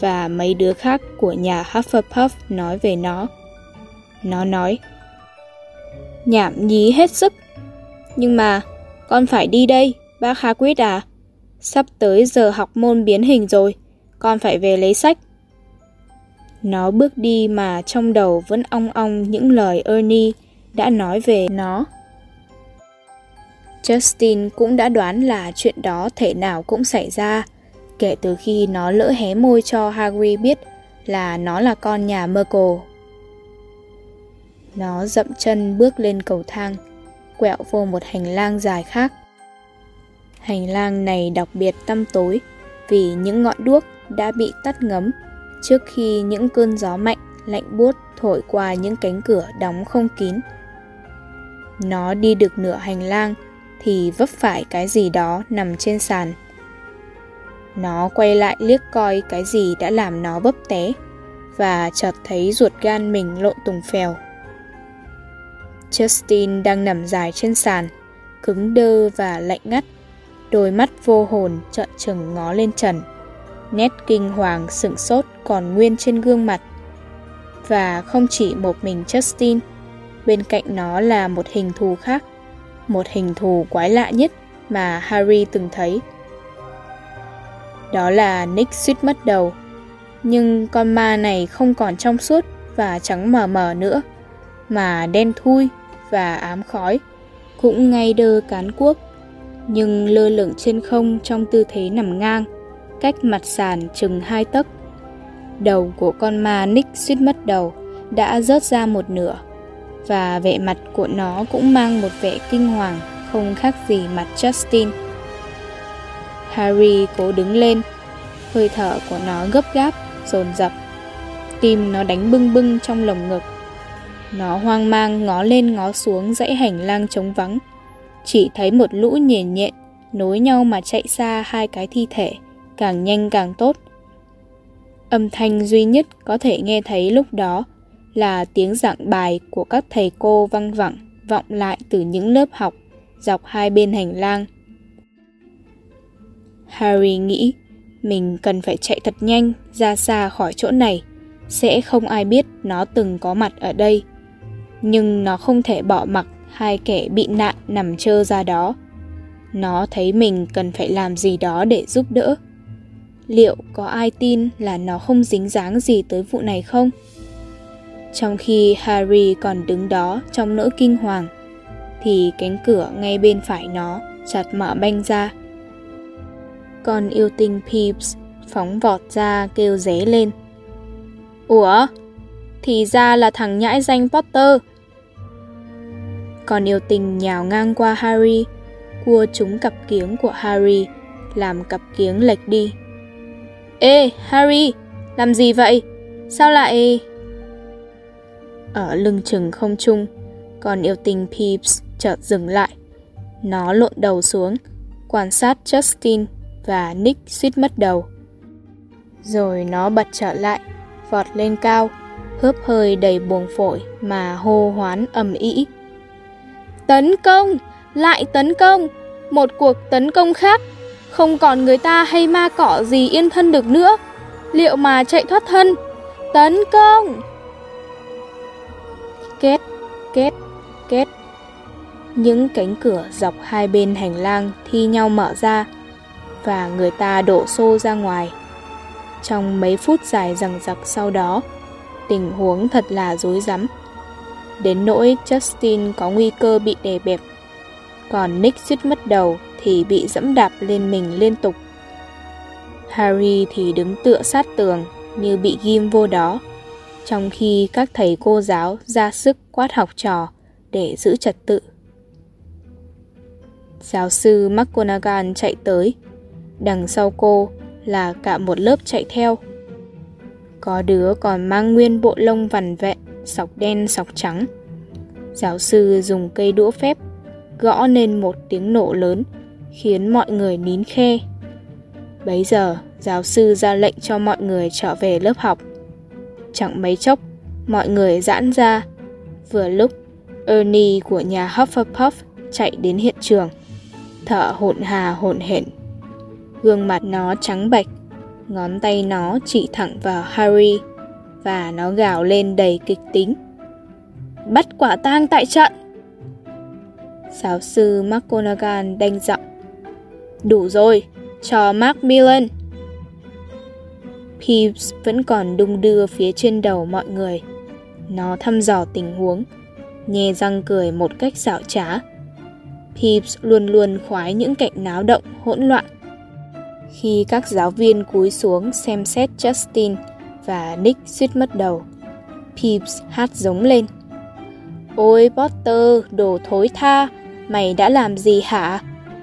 và mấy đứa khác của nhà Hufflepuff nói về nó. Nó nói, nhảm nhí hết sức. Nhưng mà, con phải đi đây, bác Hagrid à. Sắp tới giờ học môn biến hình rồi, con phải về lấy sách. Nó bước đi mà trong đầu vẫn ong ong những lời Ernie đã nói về nó Justin cũng đã đoán là chuyện đó thể nào cũng xảy ra, kể từ khi nó lỡ hé môi cho Harry biết là nó là con nhà Merkle. Nó dậm chân bước lên cầu thang, quẹo vô một hành lang dài khác. Hành lang này đặc biệt tăm tối vì những ngọn đuốc đã bị tắt ngấm trước khi những cơn gió mạnh lạnh buốt thổi qua những cánh cửa đóng không kín. Nó đi được nửa hành lang thì vấp phải cái gì đó nằm trên sàn. Nó quay lại liếc coi cái gì đã làm nó bấp té và chợt thấy ruột gan mình lộn tùng phèo. Justin đang nằm dài trên sàn, cứng đơ và lạnh ngắt, đôi mắt vô hồn trợn trừng ngó lên trần. Nét kinh hoàng sửng sốt còn nguyên trên gương mặt. Và không chỉ một mình Justin, bên cạnh nó là một hình thù khác một hình thù quái lạ nhất mà Harry từng thấy. Đó là Nick suýt mất đầu. Nhưng con ma này không còn trong suốt và trắng mờ mờ nữa, mà đen thui và ám khói, cũng ngay đơ cán cuốc, nhưng lơ lửng trên không trong tư thế nằm ngang, cách mặt sàn chừng hai tấc. Đầu của con ma Nick suýt mất đầu đã rớt ra một nửa, và vẻ mặt của nó cũng mang một vẻ kinh hoàng không khác gì mặt Justin. Harry cố đứng lên, hơi thở của nó gấp gáp, dồn dập. Tim nó đánh bưng bưng trong lồng ngực. Nó hoang mang ngó lên ngó xuống dãy hành lang trống vắng. Chỉ thấy một lũ nhền nhện nối nhau mà chạy xa hai cái thi thể, càng nhanh càng tốt. Âm thanh duy nhất có thể nghe thấy lúc đó là tiếng giảng bài của các thầy cô văng vẳng vọng lại từ những lớp học dọc hai bên hành lang. Harry nghĩ mình cần phải chạy thật nhanh ra xa khỏi chỗ này, sẽ không ai biết nó từng có mặt ở đây. Nhưng nó không thể bỏ mặc hai kẻ bị nạn nằm trơ ra đó. Nó thấy mình cần phải làm gì đó để giúp đỡ. Liệu có ai tin là nó không dính dáng gì tới vụ này không? Trong khi Harry còn đứng đó trong nỗi kinh hoàng, thì cánh cửa ngay bên phải nó chặt mở banh ra. Con yêu tinh Peeps phóng vọt ra kêu ré lên. Ủa? Thì ra là thằng nhãi danh Potter. Con yêu tinh nhào ngang qua Harry, cua trúng cặp kiếng của Harry, làm cặp kiếng lệch đi. Ê, Harry, làm gì vậy? Sao lại... Ở lưng chừng không trung, con yêu tinh Peeps chợt dừng lại. Nó lộn đầu xuống, quan sát Justin và Nick suýt mất đầu. Rồi nó bật trở lại, vọt lên cao, hớp hơi đầy buồng phổi mà hô hoán ầm ĩ. Tấn công! Lại tấn công! Một cuộc tấn công khác! Không còn người ta hay ma cỏ gì yên thân được nữa! Liệu mà chạy thoát thân? Tấn công! Kết, kết, kết. Những cánh cửa dọc hai bên hành lang thi nhau mở ra và người ta đổ xô ra ngoài. Trong mấy phút dài rằng giặc sau đó, tình huống thật là rối rắm. Đến nỗi Justin có nguy cơ bị đè bẹp, còn Nick suýt mất đầu thì bị dẫm đạp lên mình liên tục. Harry thì đứng tựa sát tường như bị ghim vô đó, trong khi các thầy cô giáo ra sức quát học trò để giữ trật tự. Giáo sư McGonagall chạy tới, đằng sau cô là cả một lớp chạy theo. Có đứa còn mang nguyên bộ lông vằn vẹn, sọc đen sọc trắng. Giáo sư dùng cây đũa phép gõ nên một tiếng nổ lớn khiến mọi người nín khe. Bấy giờ, giáo sư ra lệnh cho mọi người trở về lớp học. Chẳng mấy chốc, mọi người giãn ra. Vừa lúc, Ernie của nhà Hufflepuff chạy đến hiện trường, thở hổn hà hổn hển. Gương mặt nó trắng bệch, ngón tay nó chỉ thẳng vào Harry và nó gào lên đầy kịch tính. Bắt quả tang tại trận! Giáo sư McGonagall đanh giọng. Đủ rồi, cho Macmillan. Peeves vẫn còn đung đưa phía trên đầu mọi người. Nó thăm dò tình huống, nhe răng cười một cách xảo trá. Peeves luôn luôn khoái những cảnh náo động, hỗn loạn. Khi các giáo viên cúi xuống xem xét Justin và Nick suýt mất đầu, Peeves hát giống lên. Ôi Potter, đồ thối tha, mày đã làm gì hả?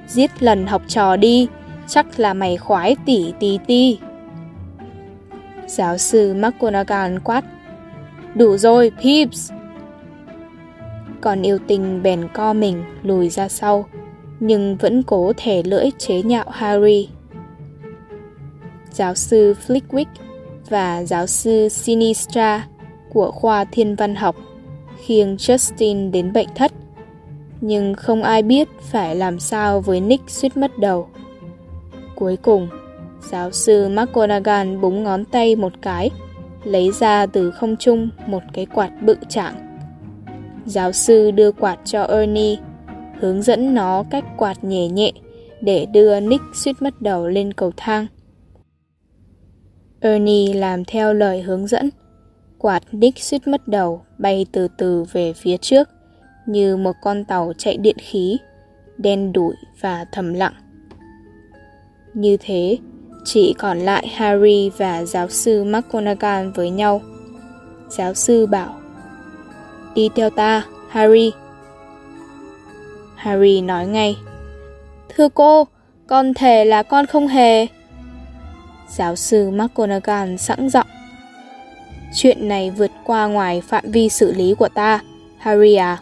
Giết lần học trò đi, chắc là mày khoái tỉ tì ti. Giáo sư McGonagall quát. Đủ rồi, Peeps! Còn yêu tình bèn co mình lùi ra sau, nhưng vẫn cố thể lưỡi chế nhạo Harry. Giáo sư Flickwick và giáo sư Sinistra của khoa thiên văn học khiêng Justin đến bệnh thất. Nhưng không ai biết phải làm sao với Nick suýt mất đầu. Cuối cùng, giáo sư McGonagall búng ngón tay một cái, lấy ra từ không trung một cái quạt bự trạng. Giáo sư đưa quạt cho Ernie, hướng dẫn nó cách quạt nhẹ nhẹ để đưa Nick suýt mất đầu lên cầu thang. Ernie làm theo lời hướng dẫn. Quạt Nick suýt mất đầu bay từ từ về phía trước như một con tàu chạy điện khí, đen đủi và thầm lặng. Như thế, chỉ còn lại Harry và giáo sư McGonagall với nhau. Giáo sư bảo, đi theo ta, Harry. Harry nói ngay, thưa cô, con thề là con không hề. Giáo sư McGonagall sẵn giọng, chuyện này vượt qua ngoài phạm vi xử lý của ta, Harry à.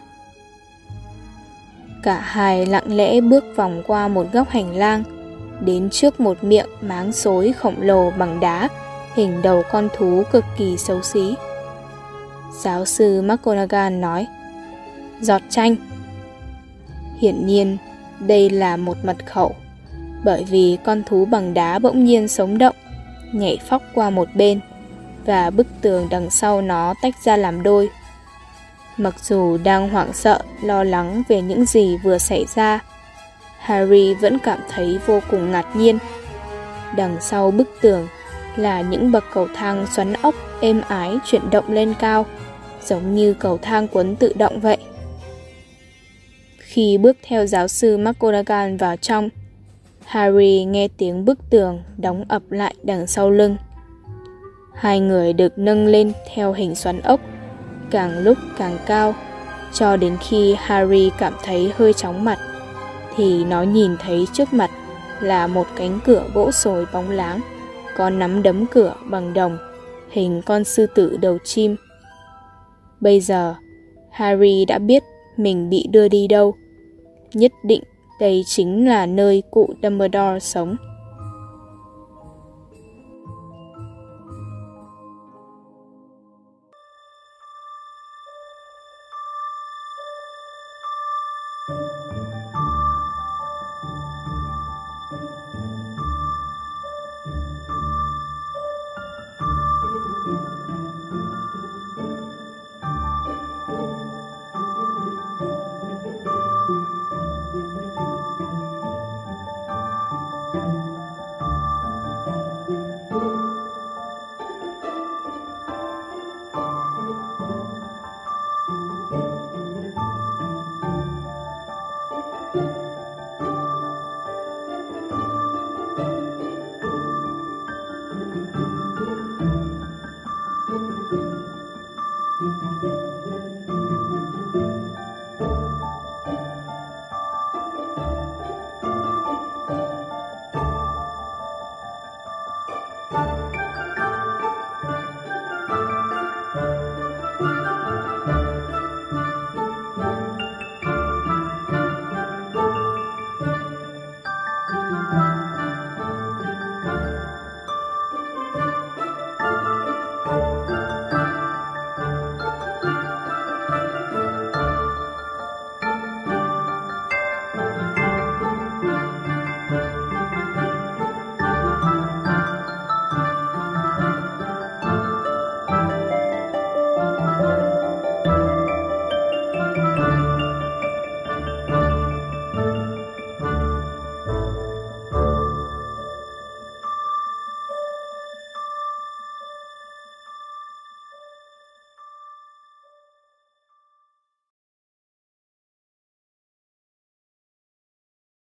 Cả hai lặng lẽ bước vòng qua một góc hành lang, đến trước một miệng máng xối khổng lồ bằng đá, hình đầu con thú cực kỳ xấu xí. Giáo sư McGonagall nói, giọt chanh. Hiển nhiên, đây là một mật khẩu, bởi vì con thú bằng đá bỗng nhiên sống động, nhảy phóc qua một bên, và bức tường đằng sau nó tách ra làm đôi. Mặc dù đang hoảng sợ, lo lắng về những gì vừa xảy ra, Harry vẫn cảm thấy vô cùng ngạc nhiên. Đằng sau bức tường là những bậc cầu thang xoắn ốc êm ái chuyển động lên cao, giống như cầu thang quấn tự động vậy. Khi bước theo giáo sư McGonagall vào trong, Harry nghe tiếng bức tường đóng ập lại đằng sau lưng. Hai người được nâng lên theo hình xoắn ốc, càng lúc càng cao, cho đến khi Harry cảm thấy hơi chóng mặt thì nó nhìn thấy trước mặt là một cánh cửa gỗ sồi bóng láng, có nắm đấm cửa bằng đồng, hình con sư tử đầu chim. Bây giờ, Harry đã biết mình bị đưa đi đâu. Nhất định đây chính là nơi cụ Dumbledore sống.